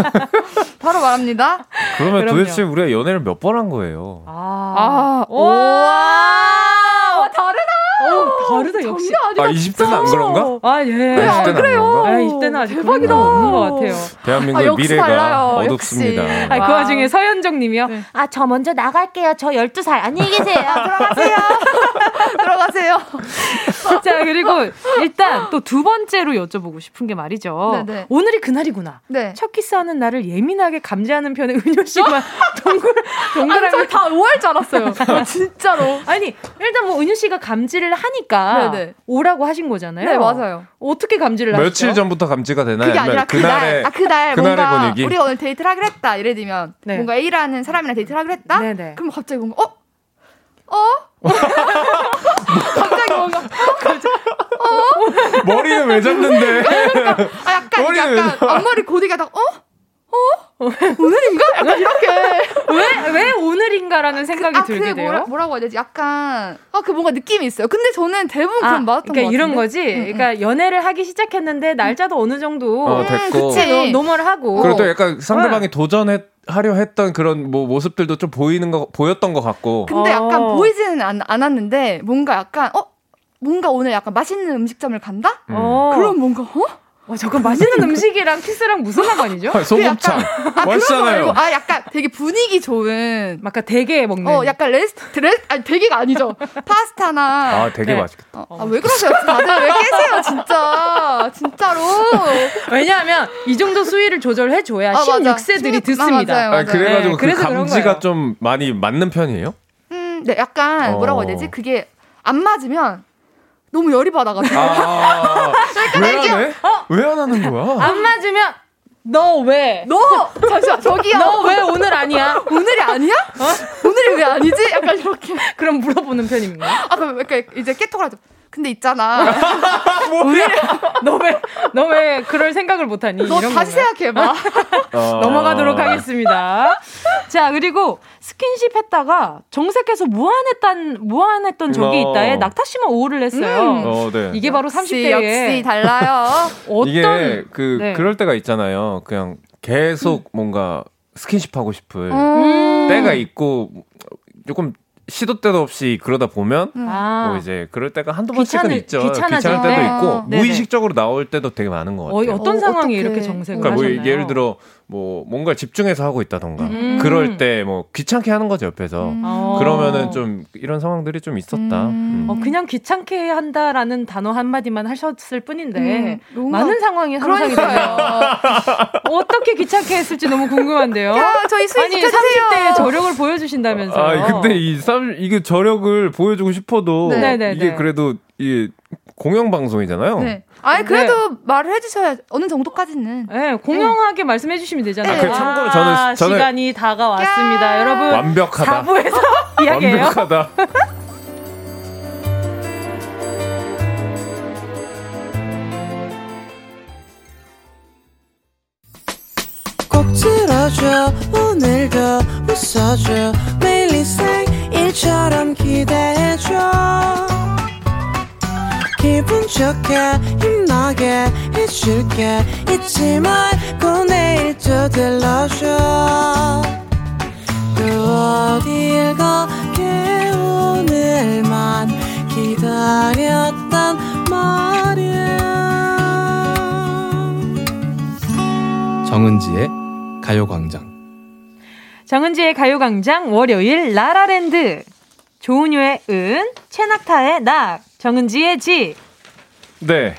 바로 말합니다. 그러면 그럼요. 도대체 우리가 연애를 몇 번 한 거예요? 아, 아, 오, 와, 다르 다. 오, 다르다 역시. 아 아니다. 20대는 안 그런가? 아, 예. 왜안 20대는 안 그래요? 그런가? 아, 이때는 아직 대박이다. 없는 것 같아요. 대한민국의 아, 역시 미래가 달라요. 어둡습니다. 역시. 아, 그 와. 와중에 서현정 님이요. 네. 아, 저 먼저 나갈게요. 저 12살. 안녕히 계세요. 들어가세요. 들어가세요. 자, 그리고 일단 또 두 번째로 여쭤보고 싶은 게 말이죠. 네네. 오늘이 그날이구나. 네. 첫 키스하는 날을 예민하게 감지하는 편의 은효 씨가 동글, 동그라미. 저다 오할 줄 알았어요. 아, 진짜로. 아니, 일단 뭐 은효 씨가 감지를 하니까 네네. 오라고 하신 거잖아요. 네, 맞아요. 어떻게 감지를 하셨죠? 며칠 전부터 감지가 되나요? 그게 아니라 그날, 아, 그날 그날의 뭔가 분위기? 우리가 오늘 데이트를 하기로 했다. 예를 들면 네. 뭔가 A라는 사람이랑 데이트를 하기로 했다. 네네. 그럼 갑자기 뭔가 어? 어? 갑자기 뭔가 머리는 왜 잡는데? 아 약간 머리는 약간 왜 앞머리 고데기가 딱 어? 어? 오늘인가? 약간 이렇게 왜, 왜 오늘인가라는 생각이 아, 들게 그게 돼요? 뭐라, 뭐라고 해야 되지? 약간 아그 뭔가 느낌이 있어요. 근데 저는 대부분 아, 그럼 맞았던 그러니까 것 이런. 거지. 음, 음. 그러니까 연애를 하기 시작했는데 날짜도 어느 정도 어, 됐고. 그치. 노- normal 하고. 그리고 또 약간 네. 상대방이 도전해 하려 했던 그런 뭐 모습들도 좀 보이는 거 보였던 것 같고. 근데 약간 어. 보이지는 않, 않았는데 뭔가 약간 어 뭔가 오늘 약간 맛있는 음식점을 간다? 음. 어. 그럼 뭔가 어? 어, 잠깐 맛있는 음식이랑 키스랑 무슨 상관이죠? 아, 소곱창 아 그런 거 말고 맛있잖아요. 아 약간 되게 분위기 좋은 막 아까 되게 먹는. 어 약간 레스트 레 아니 되게가 아니죠 파스타나 아 되게 네. 맛있겠다. 아왜 그러세요 다들 왜 깨세요 진짜 진짜로 왜냐하면 이 정도 수위를 조절해 줘야 아, 맞아. 16세들이 16 듣습니다. 아, 맞아요. 아, 그래가지고 네, 그래서 그 감지가. 좀 많이 맞는 편이에요? 음 네 약간 어. 뭐라고 해야 되지 그게 안 맞으면 너무 열이 받아가지고 아, 왜 이게- 안 해? 왜안 하는 거야? 안 맞으면 너 왜? 너 잠시만 저기요. 너 왜 오늘 아니야? 오늘이 아니야? 오늘이 왜 아니지? 약간 이렇게. 그럼 물어보는 편입니다. 아 그럼 약간 이제 깨톡을 하죠. 근데 있잖아. 너 왜, 너 왜 그럴 생각을 못하니? 너 이런 다시? 생각해봐. 어. 넘어가도록 하겠습니다. 자, 그리고 스킨십 했다가 정색해서 무한했던, 무한했던 적이 어. 있다에 낙타 씨만 오호를 했어요. 음. 어, 네. 이게 바로 역시, 30대에 역시 달라요. 어떤 이게 그 네. 그럴 때가 있잖아요. 그냥 계속 뭔가 스킨십 하고 싶을 음. 때가 있고 조금 시도 때도 없이 그러다 보면 아, 뭐 이제 그럴 때가 한두 번씩은 귀찮을- 있죠. 귀찮아질 귀찮을 때도 때. 있고 네네. 무의식적으로 나올 때도 되게 많은 것 같아요. 어, 어떤 어, 상황이 어떡해. 이렇게 정색을 그러니까 뭐 하셨나요? 예를 들어 뭐 뭔가 집중해서 하고 있다던가 음. 그럴 때 뭐 귀찮게 하는 거죠 옆에서 음. 어. 그러면은 좀 이런 상황들이 좀 있었다. 음. 음. 어, 그냥 귀찮게 한다라는 단어 한 마디만 하셨을 뿐인데 음, 많은 상황이 상상이. 그러니까요. 어떻게 귀찮게 했을지 너무 궁금한데요. 야, 저희 수익 아니 시켜주세요. 30대의 저력을 보여주신다면서요. 아 근데 이 쌈, 이게 저력을 보여주고 싶어도 네. 네네네. 이게 그래도 이 공영 방송이잖아요. 네. 아니 그래도 말을 해주셔야 어느 정도까지는. 네, 공평하게 말씀해 주시면 되잖아요. 아, 그 참고로 저는- 저는- 시간이 다가왔습니다. 야. 여러분. 완벽하다. 4부에서 이야기해요. 완벽하다. 꼭 들어줘 오늘도 웃어줘 매일 일상일처럼 기대해줘 기분 좋게 힘나게 해줄게 잊지 말고 내일 또 들러줘 또 어딜 가게 오늘만 기다렸단 말이야 정은지의 가요광장. 정은지의 가요광장 월요일 라라랜드. 조은유의 은, 최낙타의 낙, 정은지의 지. 네.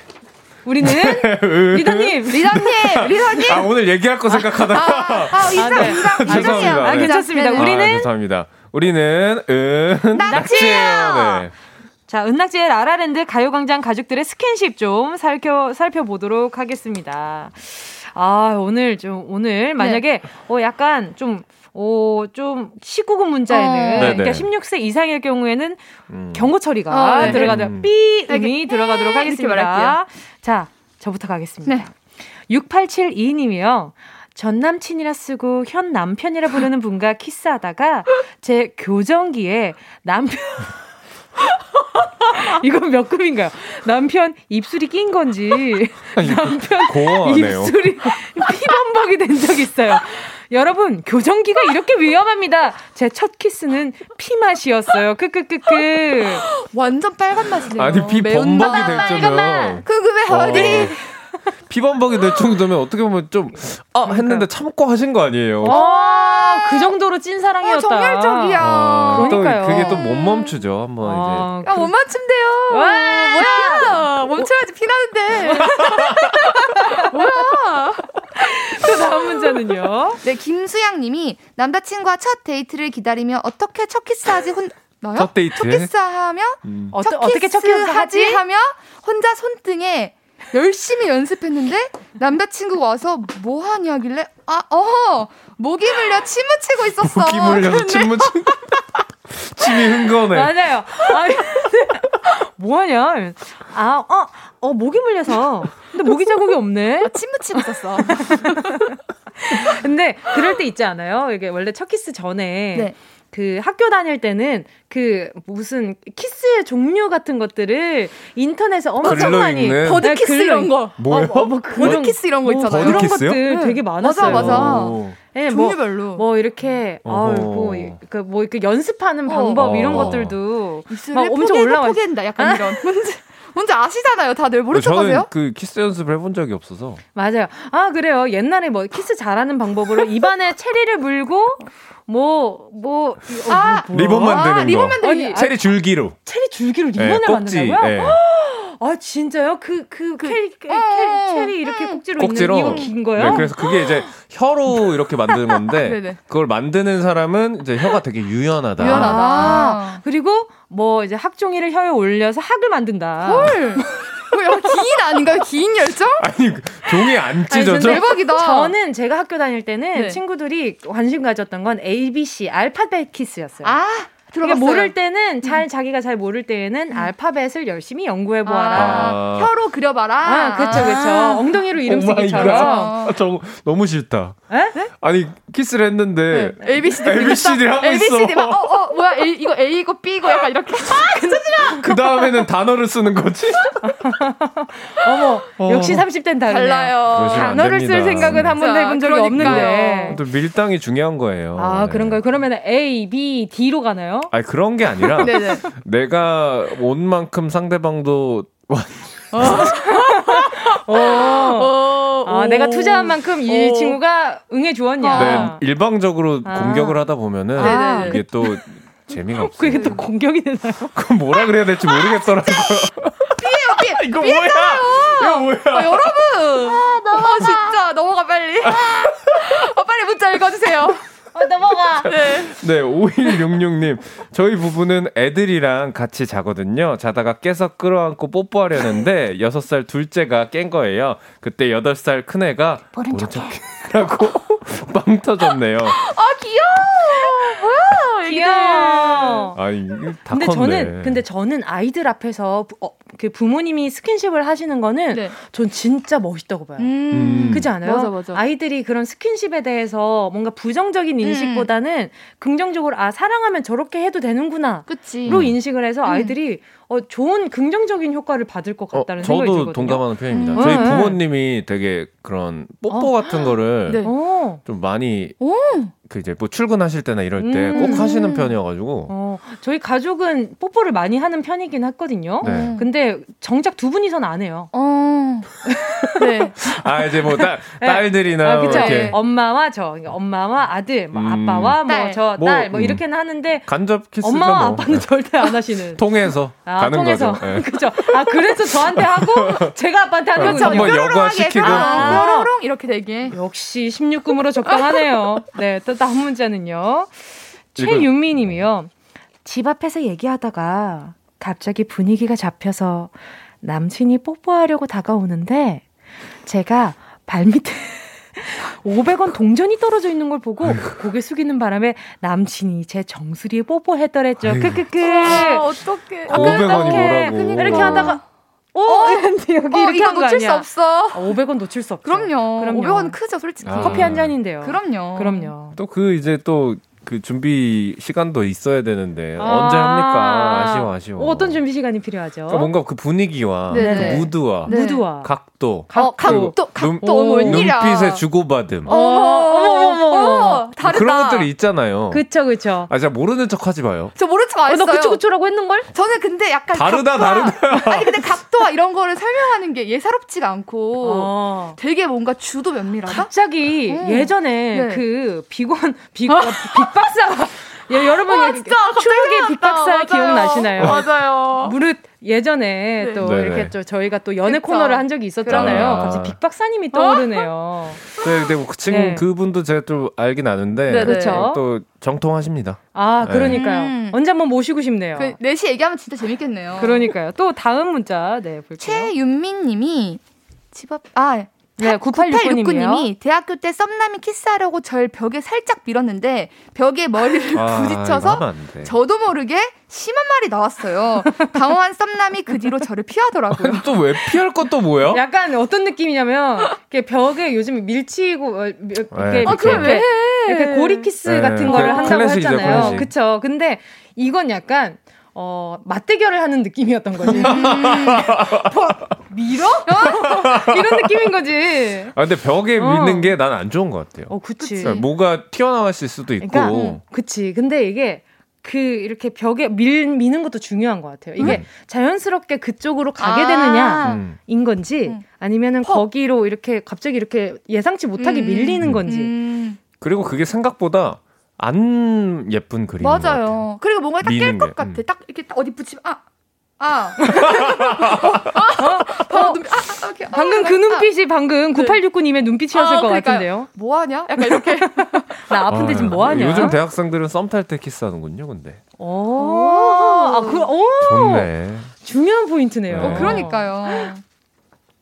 우리는 리더님, 리더님, 리더님. 아 오늘 얘기할 거 생각하다가 아, 인상, 아, 네. 인상, 인상이요. 죄송합니다. 아, 네. 괜찮습니다. 네. 우리는 아, 죄송합니다. 우리는 은 낙지예요. 네. 자, 은낙지의 라라랜드 가요광장 가족들의 스킨십 좀 살펴, 살펴보도록 하겠습니다. 아, 오늘 좀, 오늘 만약에, 어, 약간 좀, 어, 좀, 19금 문자에는, 어. 그러니까 네네. 16세 이상일 경우에는 음. 경고 처리가 어, 네. 들어가도록, 음. 삐, 음이 들어가도록 하겠습니다. 말할게요. 자, 저부터 가겠습니다. 네. 6872님이요. 전 남친이라 쓰고 현 남편이라 부르는 분과 키스하다가 제 교정기에 남편 이건 몇 급인가요? 남편 입술이 낀 건지 남편 고어하네요. 입술이 피범벅이 된적 있어요. 여러분 교정기가 이렇게 위험합니다. 제 첫 키스는 피 맛이었어요. 크크크크. 완전 빨간 맛이네요. 아니 피 범벅이 맛. 될 줄은 궁금해 어디? 피범벅이 될 정도면 어떻게 보면 좀 아 했는데 참고 하신 거 아니에요. 아, 그 정도로 찐 사랑이었다. 어, 정열적이야. 어, 또 그러니까요. 그게 또 못 멈추죠. 한번 아, 야, 못 맞춘대요. 와. 뭐야? 멈춰야지 피나는데. 뭐야? 그 다음 문자는요. 네, 김수양 님이 남자친구와 첫 데이트를 기다리며 어떻게 첫 키스하지 하나요? 첫 데이트? 첫 키스하며 음. 어, 첫 어떻게 첫 키스 하지? 하며 혼자 손등에 열심히 연습했는데 남자친구가 와서 뭐 하냐길래 아, 어, 모기 물려 침 묻히고 있었어. 모기 물려서 침 묻힌 침이 흥건해. 맞아요. 아니, 뭐하냐? 아, 어, 어, 모기 물려서. 근데 모기 자국이 없네. 아, 침 묻히고 있었어. 근데 그럴 때 있지 않아요? 이게 원래 첫 키스 전에. 네. 그 학교 다닐 때는 그 무슨 키스의 종류 같은 것들을 인터넷에 엄청 많이 읽는? bird kiss 글로 이런 읽- 거. 뭐요? 어, 뭐 그런 bird kiss 이런 거뭐 있잖아요. 그런 bird kiss요? 것들 네. 되게 많았어요. 맞아, 맞아. 오. 예, 뭐, 종류별로. 뭐 이렇게 어허. 아이고 그뭐 이렇게 연습하는 어. 방법 이런 어. 것들도 막 엄청 올라와 있- 포개한다. 약간 이런. 뭔지 아시잖아요. 다들 모른 저는 척하세요? 그 키스 연습을 해본 적이 없어서 맞아요. 아 그래요. 옛날에 뭐 키스 잘하는 방법으로 입안에 체리를 물고 뭐 뭐 아, 리본 만드는 거. 리본 만들기. 아니, 체리 줄기로. 체리 줄기로 네, 리본을 꼭지. 만든다고요? 네. 아 진짜요? 그그 캐리 캐- 어, 어, 체리 이렇게 꼭지로, 꼭지로. 있는 이거 긴 거요? 네, 그래서 그게 이제 혀로 이렇게 만드는 건데 네네. 그걸 만드는 사람은 이제 혀가 되게 유연하다. 유연하다. 아, 그리고 뭐 이제 학종이를 혀에 올려서 학을 만든다. 헐. 뭐 기인 아닌가요? 기인 열정? 아니 그 종이 안 아니, 찢어져? 근데 대박이다. 저는 제가 학교 다닐 때는 네. 친구들이 관심 가졌던 건 ABC 알파벳 키스였어요. 아, 들어봤어요. 모를 때는 잘 자기가 잘 모를 때에는 알파벳을 열심히 연구해 보아라. 아, 혀로 그려봐라. 아, 그쵸, 그쵸. 엉덩이로 이름 쓰기처럼. 갓. 아, 저 너무 싫다. 에? 아니 키스를 했는데 ABCD ABCD 하고 ABCD 있어. 막, 어, 어, 뭐야, A, 이거 A, 이거 B, 이거 약간 이렇게. 그 다음에는 단어를 쓰는 거지? 어머, 어. 역시 30대는 다르네요. 달라요. 단어를 쓸. 생각은 한 번도 진짜, 해본 적이 그러니까요. 없는데. 또 밀당이 중요한 거예요. 아, 네. 그런가요? 그러면 A, B, D로 가나요? 아니 그런 게 아니라. 내가 온 만큼 상대방도 어. 아, 오. 내가 투자한 만큼 이 오. 친구가 응해 주었냐. 네, 일방적으로 아. 공격을 하다 보면은 네네네. 이게 또 재미가 없어요. 그게 또 공격이 되나요? 그건 뭐라 그래야 될지 모르겠더라고요. 삐, 이거 뭐야? 이거 뭐야? 아, 여러분! 아, 진짜. 넘어가, 빨리. 아, 빨리 문자 읽어주세요. 어, 넘어가. 네. 네, 5166님. 저희 부부는 애들이랑 같이 자거든요. 자다가 깨서 끌어안고 뽀뽀하려는데 6살 둘째가 깬 거예요. 그때 8살 큰애가 모른 척이라고 빵 터졌네요. 아, 귀여워! 뭐야. 귀여워. 아, 이게 다 근데 컸네. 저는 근데 저는 아이들 앞에서 부, 어, 그 부모님이 스킨십을 하시는 거는 네. 전 진짜 멋있다고 봐요. 음. 그렇지 않아요? 맞아, 맞아. 아이들이 그런 스킨십에 대해서 뭔가 부정적인 인식보다는 긍정적으로 아 사랑하면 저렇게 해도 되는구나. 그치. 로 인식을 해서 음. 아이들이 어, 좋은 긍정적인 효과를 받을 것 어, 같다는 생각이 저도 들거든요. 동감하는 편입니다. 음. 저희 네. 부모님이 되게 그런 뽀뽀 같은 거를 네. 어, 좀 많이 오. 그 이제 뭐 출근하실 때나 이럴 때꼭 음. 하시는 편이어가지고 어, 저희 가족은 뽀뽀를 많이 하는 편이긴 했거든요. 네. 근데 정작 두 분이서는 안 해요. 어. 네. 아 이제 뭐 딸, 네. 딸들이나 아, 뭐 그쵸. 이렇게 엄마와 저, 그러니까 엄마와 아들, 뭐 음. 아빠와 딸. 뭐저 뭐, 딸, 뭐 음. 이렇게는 하는데 간접 키스가 엄마와 뭐 아빠는 절대 안 하시는. 통해서 아, 가는 통해서. 거죠. 예. 그죠. 아, 그래서 저한테 하고 제가 아빠한테 하는. 거군요. 한번 여과시키고. 아. 뾰로롱 이렇게 되게. 역시 16금으로 적당하네요. 네, 또 다음 문자는요. 최윤미 님이요. 집 앞에서 얘기하다가 갑자기 분위기가 잡혀서 남친이 뽀뽀하려고 다가오는데 제가 발밑에 500원 동전이 떨어져 있는 걸 보고 고개 숙이는 바람에 남친이 제 정수리에 뽀뽀했더랬죠. 아이고. 크크크. 아, 어떡해. 500원이 어떡해. 뭐라고. 이렇게 하다가 오! 이랬는데 여기 어, 이렇게 이거 한거 놓칠 수. 없어. 아, 500원 놓칠 수 없죠. 그럼요. 그럼요. 500원 크죠, 솔직히. 아. 커피 한 잔인데요. 그럼요. 그럼요. 또 그 이제 또그 준비 시간도 있어야 되는데 아. 언제 합니까? 아쉬워 아쉬워. 어, 어떤 준비 시간이 필요하죠? 그러니까 뭔가 그 분위기와 네. 그 무드와 네. 무드와 각도, 어, 각도, 눈- 각도, 웬일이야. 눈빛의 주고받음 어머, 어머, 어머, 어머, 다르다. 그런 것들이 있잖아요. 그쵸 그쵸. 아, 진짜 모르는 척 하지 마요. 저 모른 척안 어, 했어요. 너 그쵸 그초라고 했는 걸? 저는 근데 약간 다르다, 각도와- 아니 근데 각도와 이런 거를 설명하는 게 예사롭지가 않고 어. 되게 뭔가 주도 면밀하다. 갑자기 음. 예전에 네. 그 비건 비 어, 빅박사 예, 여러분 갑자기 추억의. 빅박사. 기억나시나요? 맞아요. 무릇 예전에 네. 또 네네. 이렇게 또 저희가 또 연애 그쵸. 코너를 한 적이 있었잖아요. 아. 갑자기 빅박사님이 떠오르네요. 네, 근데 뭐 그 친구 네. 그분도 제가 좀 알긴 아는데 네네. 그렇죠. 또 정통하십니다. 아, 네. 그러니까요. 음. 언제 한번 모시고 싶네요. 그 넷이 얘기하면 진짜 재밌겠네요. 그러니까요. 또 다음 문자 네 볼게요. 최윤민 님이 집 앞, 아, 네, 9869 님이요. 9869님이 대학교 때 썸남이 키스하려고 절 벽에 살짝 밀었는데 벽에 머리를 아, 부딪혀서. 저도 모르게 심한 말이 나왔어요. 당황한 썸남이 그 뒤로 저를 피하더라고요. 또 왜 피할 것도 뭐야? 약간 어떤 느낌이냐면 이렇게 벽에 요즘 밀치고 어, 미- 이렇게, 네, 아, 그걸 왜 해? 이렇게 고리 키스 네, 같은 그 거를 한다고 클래식이죠, 했잖아요. 그쵸. 근데 이건 약간 어 맞대결을 하는 느낌이었던 거지. 뭐, 밀어? 어? 이런 느낌인 거지. 아, 근데 벽에 어. 밀는 게 난 안 좋은 것 같아요. 어, 그치. 그러니까 뭐가 튀어나왔을 수도 있고. 그러니까 음, 그치. 근데 이게 그 이렇게 벽에 밀 미는 것도 중요한 것 같아요. 이게 음. 자연스럽게 그쪽으로 가게 아. 되느냐인 음. 건지 음. 아니면은 퍽. 거기로 이렇게 갑자기 이렇게 예상치 못하게 음. 밀리는 건지. 음, 그리고 그게 생각보다 안 예쁜 같아요. 맞아요. 그리고 뭔가 딱 깰것 게, 같아. 음. 딱 이렇게 딱 어디 붙이면 아. 아. 어, 방금 눈빛, 아, 아, 이렇게, 아, 방금 그 아, 눈빛이 방금 9869님의 눈빛이었을 아, 것 그러니까요. 같은데요. 뭐 하냐? 약간 이렇게. 나 아픈데 지금 뭐 하냐? 요즘 대학생들은 썸 탈 때 키스하는군요, 근데. 오, 아, 그, 오, 좋네. 중요한 포인트네요. 네. 어, 그러니까요.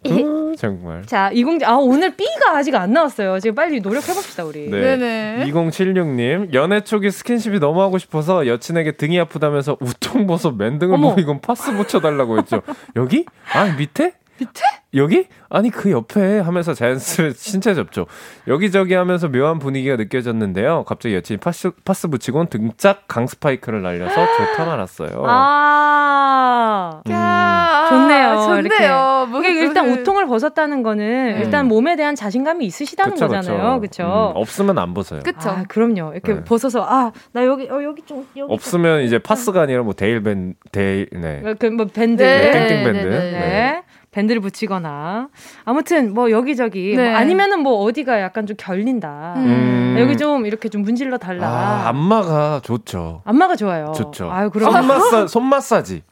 음, 정말. 자, 이공 아 오늘 B가 아직 안 나왔어요. 지금 빨리 노력해 봅시다 우리. 네. 네네. 2076님 연애 초기 스킨십이 너무 하고 싶어서 여친에게 등이 아프다면서 우통 벗어 맨등을. 보이곤 파스 붙여 달라고 했죠. 여기? 아 밑에? 밑에? 여기? 아니 그 옆에 하면서 자연스레 신체 접촉 여기저기 하면서 묘한 분위기가 느껴졌는데요. 갑자기 여친이 파스, 파스 붙이곤 등짝 강 스파이크를 날려서 좋다 말았어요. 아. 야, 좋네요, 좋네요. 이렇게. 뭐, 일단 그- 우통을 벗었다는 거는 일단 몸에 대한 자신감이 있으시다는 그쵸, 거잖아요. 그쵸. 그렇죠? 음, 없으면 안 벗어요. 그쵸. 아, 그럼요. 이렇게 네. 벗어서 아, 나 여기 어 여기 좀 여기 없으면 이제 파스가 아니라 뭐 데일 밴 데일 네. 좀. 그뭐 밴드 네. 땡땡 밴드. 네, 네, 네. 밴드를 붙이거나 아무튼 뭐 여기저기 네. 뭐 아니면은 뭐 어디가 약간 좀 결린다. 음. 여기 좀 이렇게 좀 문질러 달라. 아, 안마가 좋죠. 안마가 좋아요. 좋죠. 아유, 그럼 손 마사 손 마사지.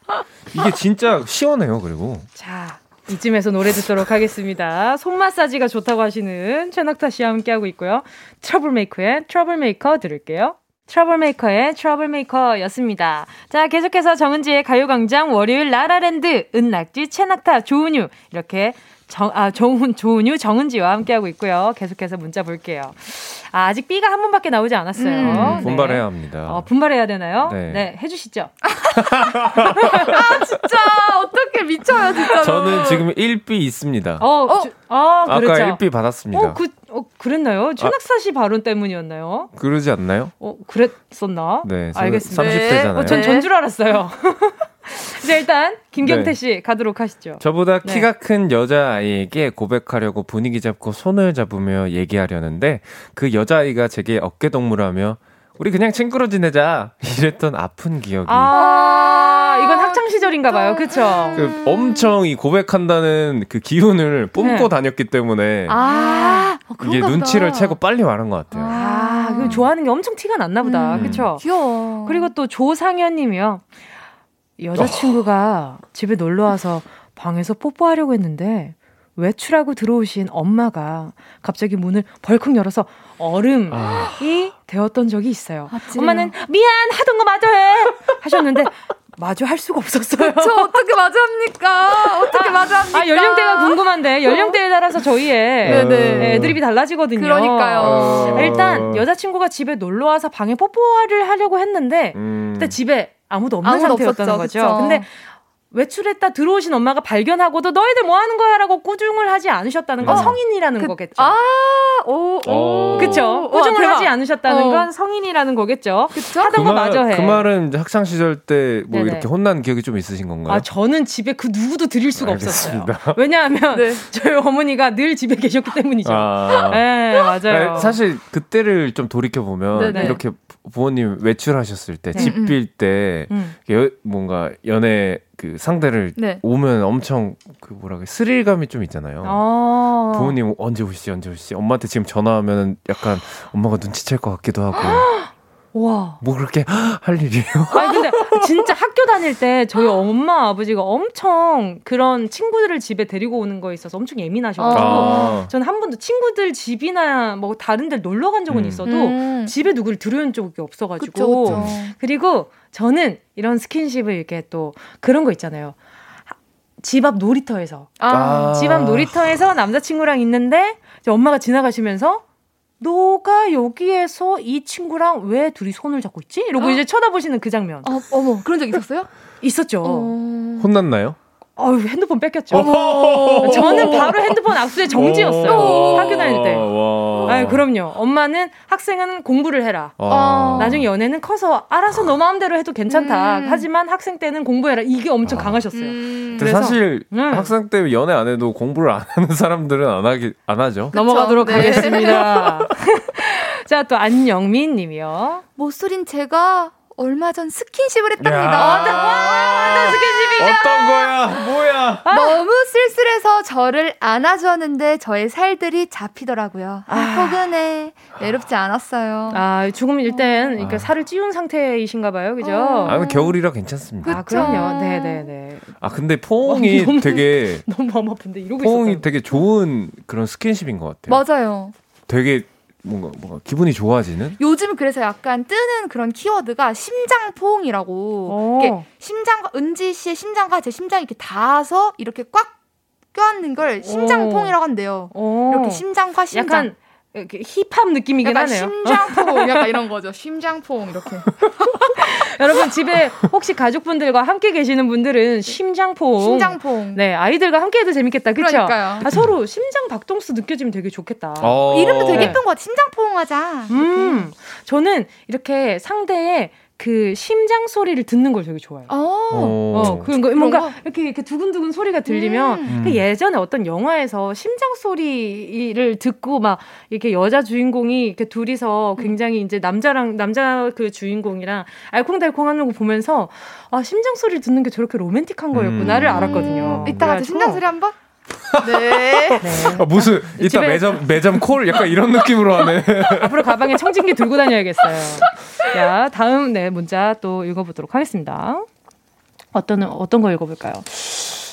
이게 진짜 시원해요. 그리고 자, 이쯤에서 노래 듣도록 하겠습니다. 손 마사지가 좋다고 하시는 최낙타 씨와 함께하고 있고요. 트러블메이커의 트러블메이커 들을게요. 트러블메이커의 트러블메이커였습니다. 자, 계속해서 정은지의 가요광장 월요일 라라랜드 은낙지 최낙타 조은유 이렇게 정, 아, 정훈, 조은유, 정은지와 함께하고 있고요. 계속해서 문자 볼게요. 아, 아직 B가 한 번밖에 나오지 않았어요. 음, 네. 분발해야 합니다. 어, 분발해야 되나요? 네. 네, 해주시죠. 진짜 어떻게 미쳐요 진짜. 저는 지금 1B 있습니다. 어, 어? 주- 아, 아까 그렇죠. 1B 받았습니다. 어, 그, 어, 그랬나요? 최낙사 씨 발언 때문이었나요? 그러지 않나요? 어, 그랬었나? 네, 알겠습니다. 30대잖아요. 어, 전 네. 전줄 알았어요. 이제 일단 김경태 네. 씨 가도록 하시죠. 저보다 네. 키가 큰 여자아이에게 고백하려고 분위기 잡고 손을 잡으며 얘기하려는데 그 여자아이가 제게 어깨 동무하며 우리 그냥 친구로 지내자 이랬던 아픈 기억이 아, 이건 학창 시절인가 봐요. 그쵸? 그 엄청 이 고백한다는 그 기운을 뿜고 네. 다녔기 때문에 아, 어, 이게 그런가 눈치를. 채고 빨리 말한 것 같아요. 아, 그 좋아하는 게 엄청 티가 났나 보다. 음. 그쵸? 귀여워. 그리고 또 조상현 님이요. 여자친구가 집에 놀러 와서 방에서 뽀뽀하려고 했는데 외출하고 들어오신 엄마가 갑자기 문을 벌컥 열어서 얼음이 아. 되었던 적이 있어요. 아찔해요. 엄마는 미안 하던 거 마저 해 하셨는데 마저 할 수가 없었어요. 저 어떻게 마주 합니까? 어떻게 마주 합니까? 아 연령대가 궁금한데 연령대에 따라서 저희의 네네. 네, 애드립이 달라지거든요. 그러니까요. 어. 일단 여자친구가 집에 놀러 와서 방에 뽀뽀를 하려고 했는데 음. 그때 집에 아무도 없는 아무도 상태였다는 없었죠. 거죠. 그쵸. 근데 외출했다 들어오신 엄마가 발견하고도 너희들 뭐 하는 거야 라고 꾸중을 하지 않으셨다는 건 어. 성인이라는 그- 거겠죠. 아, 오, 어. 오. 그쵸? 우와, 꾸중을 대박. 하지 않으셨다는 어. 건 성인이라는 거겠죠. 그쵸? 하던 거 마저 해. 그 말은 이제 학창 시절 때 뭐. 이렇게 혼난 기억이 좀 있으신 건가요? 아, 저는 집에 그 누구도 드릴 수가 알겠습니다. 없었어요. 왜냐하면 네. 저희 어머니가 늘 집에 계셨기 때문이죠. 아. 네, 맞아요. 네, 사실 그때를 좀 돌이켜 보면 네네. 이렇게 부모님 외출하셨을 때, 네. 집 음, 음. 빌때 음. 여- 뭔가 연애 그 상대를 네. 오면 엄청 그 뭐라 그래 스릴감이 좀 있잖아요. 어. 부모님 언제 오시지 언제 오시지 엄마한테 지금 전화하면 약간 엄마가 눈치챌 것 같기도 하고 와. 뭐 그렇게 할 일이에요? 아니 근데 진짜 학교 다닐 때 저희 엄마 아버지가 엄청 그런 친구들을 집에 데리고 오는 거에 있어서 엄청 예민하셔가지고 아. 저는 한 번도 친구들 집이나 뭐 다른 데 놀러 간 적은 음. 있어도 음. 집에 누구를 들여온 적이 없어가지고 그쵸, 그쵸. 리고 저는 이런 스킨십을 이렇게 또 그런 거 있잖아요. 집 앞 놀이터에서 아, 집 앞 놀이터에서 남자친구랑 있는데 엄마가 지나가시면서 너가 여기에서 이 친구랑 왜 둘이 손을 잡고 있지? 이러고 이제 쳐다보시는 그 장면 어, 어머, 그런 적 있었어요? 있었죠. 어. 혼났나요? 어휴, 핸드폰 뺏겼죠. 저는 바로 핸드폰 압수에 정지였어요. 오. 학교 다닐 때. 와. 아유, 그럼요. 엄마는 학생은 공부를 해라. 와. 나중에 연애는 커서 알아서 너 마음대로 해도 괜찮다. 음. 하지만 학생 때는 공부해라. 이게 엄청 아. 강하셨어요. 음. 근데 그래서- 사실 음. 학생 때 연애 안 해도 공부를 안 하는 사람들은 안 하기 안 하죠. 넘어가도록 네. 하겠습니다. 자, 또 안영민 님이요. 모쏠인 제가 얼마 전 스킨십을 했답니다. 야. 어떤 거야? 뭐야? 너무 쓸쓸해서 저를 안아주었는데 저의 살들이 잡히더라고요. 아, 포근해. 외롭지 않았어요. 아, 땐 그러니까 아. 살을 찌운 상태이신가 봐요. 그죠? 어. 아, 겨울이라 괜찮습니다. 아, 그쵸. 그럼요. 네, 네, 네. 아, 근데 포옹이 너무- 되게 너무 마음 아픈데 이러고 포옹이 있었어요. 되게 좋은 그런 스킨십인 것 같아요. 맞아요. 되게 뭔가 뭔가 기분이 좋아지는 요즘 그래서 약간 뜨는 그런 키워드가 심장포옹이라고. 오. 이게 심장과 은지 씨의 심장과 제 심장이 이렇게 닿아서 이렇게 꽉 껴안는 걸 심장포옹이라고 한대요. 오. 이렇게 심장과 심장. 약간 힙합 느낌이긴 약간 하네요. 심장포옹 약간 이런 거죠. 심장포옹 이렇게. 여러분 집에 혹시 가족분들과 함께 계시는 분들은 심장포. 심장포옹. 네, 아이들과 함께 해도 재밌겠다. 그쵸? 그러니까요. 아, 서로 심장 박동수 느껴지면 되게 좋겠다. 어. 이름도 되게 네. 예쁜 것 같아. 심장포옹 하자. 음, 저는 이렇게 상대의 그 심장 소리를 듣는 걸 되게 좋아해요. 어. 어, 그런 거 그런 뭔가 거? 이렇게 이렇게 두근두근 소리가 들리면 음. 그 예전에 어떤 영화에서 심장 소리를 듣고 막 이렇게 여자 주인공이 이렇게 둘이서 굉장히 이제 남자랑 남자 그 주인공이랑 알콩달콩하는 거 보면서 아 심장 소리를 듣는 게 저렇게 로맨틱한 거였구나를 음. 알았거든요. 이따가 심장 소리 한번. 네. 아, 무슨 이따 집에- 매점 매점 콜 약간 이런 느낌으로 하네. 앞으로 가방에 청진기 들고 다녀야겠어요. 자, 다음 네 문자 또 읽어보도록 하겠습니다. 어떤 어떤 거 읽어볼까요?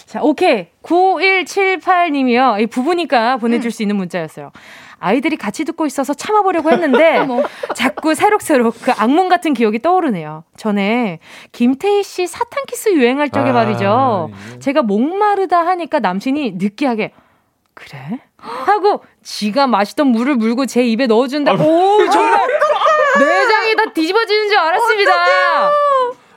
자, 오케이. 9178님이요. 이 부부니까 보내줄 수 있는 문자였어요. 아이들이 같이 듣고 있어서 참아보려고 했는데 자꾸 새록새록 그 악몽 같은 기억이 떠오르네요. 전에 김태희 씨 사탕 키스 유행할 적에 아, 말이죠. 예. 제가 목마르다 하니까 남친이 느끼하게 그래? 하고 지가 마시던 물을 물고 제 입에 넣어준다. 오 정말 내장이 다 뒤집어지는 줄 알았습니다.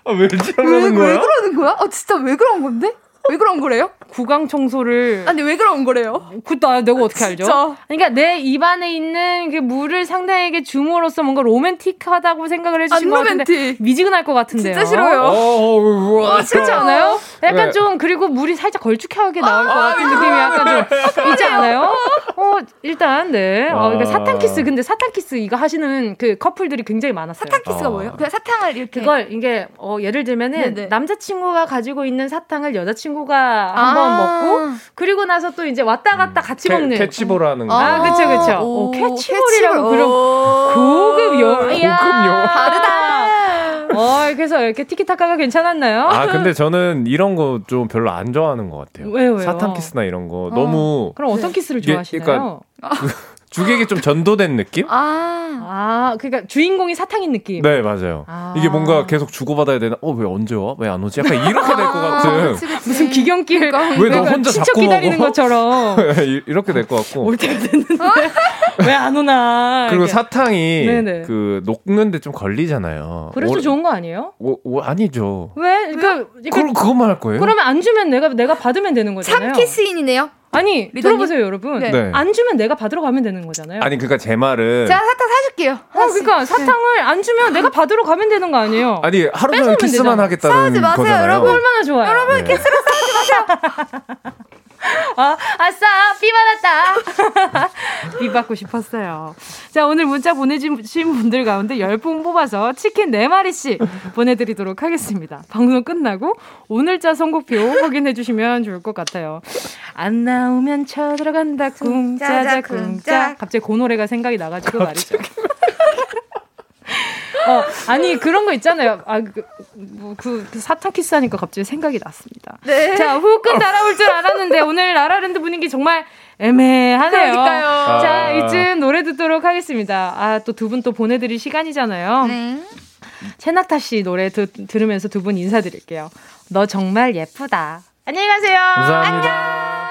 아, 왜 왜, 저러는 왜 거야? 그러는 거야? 어, 진짜 왜 그런 건데? 왜 그런 거래요? 구강 청소를 아니, 왜 그런 거래요? 그나 내가 어떻게 알죠? 진짜. 그러니까 내 입안에 있는 그 물을 상대에게 줌으로써 뭔가 로맨틱하다고 생각을 해주신 안것 같은데 로맨틱. 미지근할 것 같은데요. 진짜 싫어요. 어, 우와. 그렇지 않아요? 약간 네. 좀 그리고 물이 살짝 걸쭉하게 나올 것 같은 느낌이 약간 좀 있지 않아요? 어 일단 네. 어, 그러니까 아. 사탕 키스 근데 사탕 키스 이거 하시는 그 커플들이 굉장히 많았어요. 사탕 키스가 어. 뭐예요? 그냥 사탕을 이렇게. 그걸 이게 어, 예를 들면은 네네. 남자친구가 가지고 있는 사탕을 여자친구가 한번 아. 먹고 그리고 나서 또 이제 왔다 갔다 같이 캐, 먹는 캐치볼 하는 거. 아, 그쵸, 그쵸. 오, 캐치볼이라고 그런 고급 요 고급 요. 다르다. 어, 그래서 이렇게 티키타카가 괜찮았나요? 아 근데 저는 이런 거 좀 별로 안 좋아하는 것 같아요. 왜요, 왜요? 사탕 키스나 이런 거 너무 그럼 어떤 키스를 좋아하시나요? 주객이 좀 전도된 느낌? 아. 아, 그러니까 주인공이 사탕인 느낌. 네 맞아요. 아. 이게 뭔가 계속 주고받아야 되나? 어 왜 언제 와? 왜 안 오지? 약간 이렇게 될 것 같은. 그치, 그치. 무슨 기경길 그러니까. 왜너 그러니까 혼자 친척 자꾸 기다리는 먹어? 것처럼 이- 이렇게 될 것 같고. 올 때가 됐는데 왜 안 오나? 그리고 이렇게. 사탕이 네네. 그 녹는데 좀 걸리잖아요. 그래서 오- 좋은 거 아니에요? 오, 오, 아니죠. 왜? 그러니까, 그러니까 그, 그것만 할 거예요? 그러면 안 주면 내가 내가 받으면 되는 거잖아요. 참키스인이네요. 아니 리더님? 들어보세요 여러분. 네. 네. 안 주면 내가 받으러 가면 되는 거잖아요. 아니 그러니까 제 말은 제가 사탕 사줄게요. 어, 그러니까 사탕을 안 주면 내가 받으러 가면 되는 거 아니에요? 아니 하루 종일 키스만 되잖아. 하겠다는 싸우지 마세요, 거잖아요. 여러분. 얼마나 좋아요. 여러분, 네. 키스로 싸우지 마세요. 아, 아싸, 삐 받았다. 삐 받고 싶었어요. 자, 오늘 문자 보내주신 분들 가운데 10분 뽑아서 치킨 4마리씩 보내드리도록 하겠습니다. 방송 끝나고 오늘자 선곡표 확인해주시면 좋을 것 같아요. 안 나오면 쳐들어간다, 쿵짜자, 쿵짜. 갑자기 그 노래가 생각이 나가지고 말이죠. 어, 아니, 그런 거 있잖아요. 아, 그, 뭐, 그, 그 사탕 키스하니까 갑자기 생각이 났습니다. 네. 자, 후끈 날아올 줄 알았는데 오늘 라라랜드 분위기 정말 애매하네요. 그러니까요. 자, 아. 이쯤 노래 듣도록 하겠습니다. 아, 또 두 분 또 보내드릴 시간이잖아요. 네. 채낙타 씨 노래 드, 들으면서 두 분 인사드릴게요. 너 정말 예쁘다. 안녕히 가세요. 감사합니다.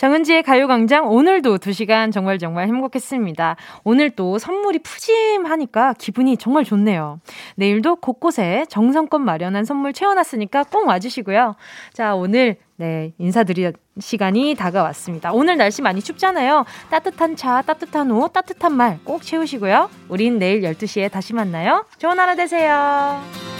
정은지의 가요광장 오늘도 2시간 정말 정말 행복했습니다. 오늘 또 선물이 푸짐하니까 기분이 정말 좋네요. 내일도 곳곳에 정성껏 마련한 선물 채워놨으니까 꼭 와주시고요. 자, 오늘 네, 인사드릴 시간이 다가왔습니다. 오늘 날씨 많이 춥잖아요. 따뜻한 차, 따뜻한 옷, 따뜻한 말 꼭 채우시고요. 우린 내일 12시에 다시 만나요. 좋은 하루 되세요.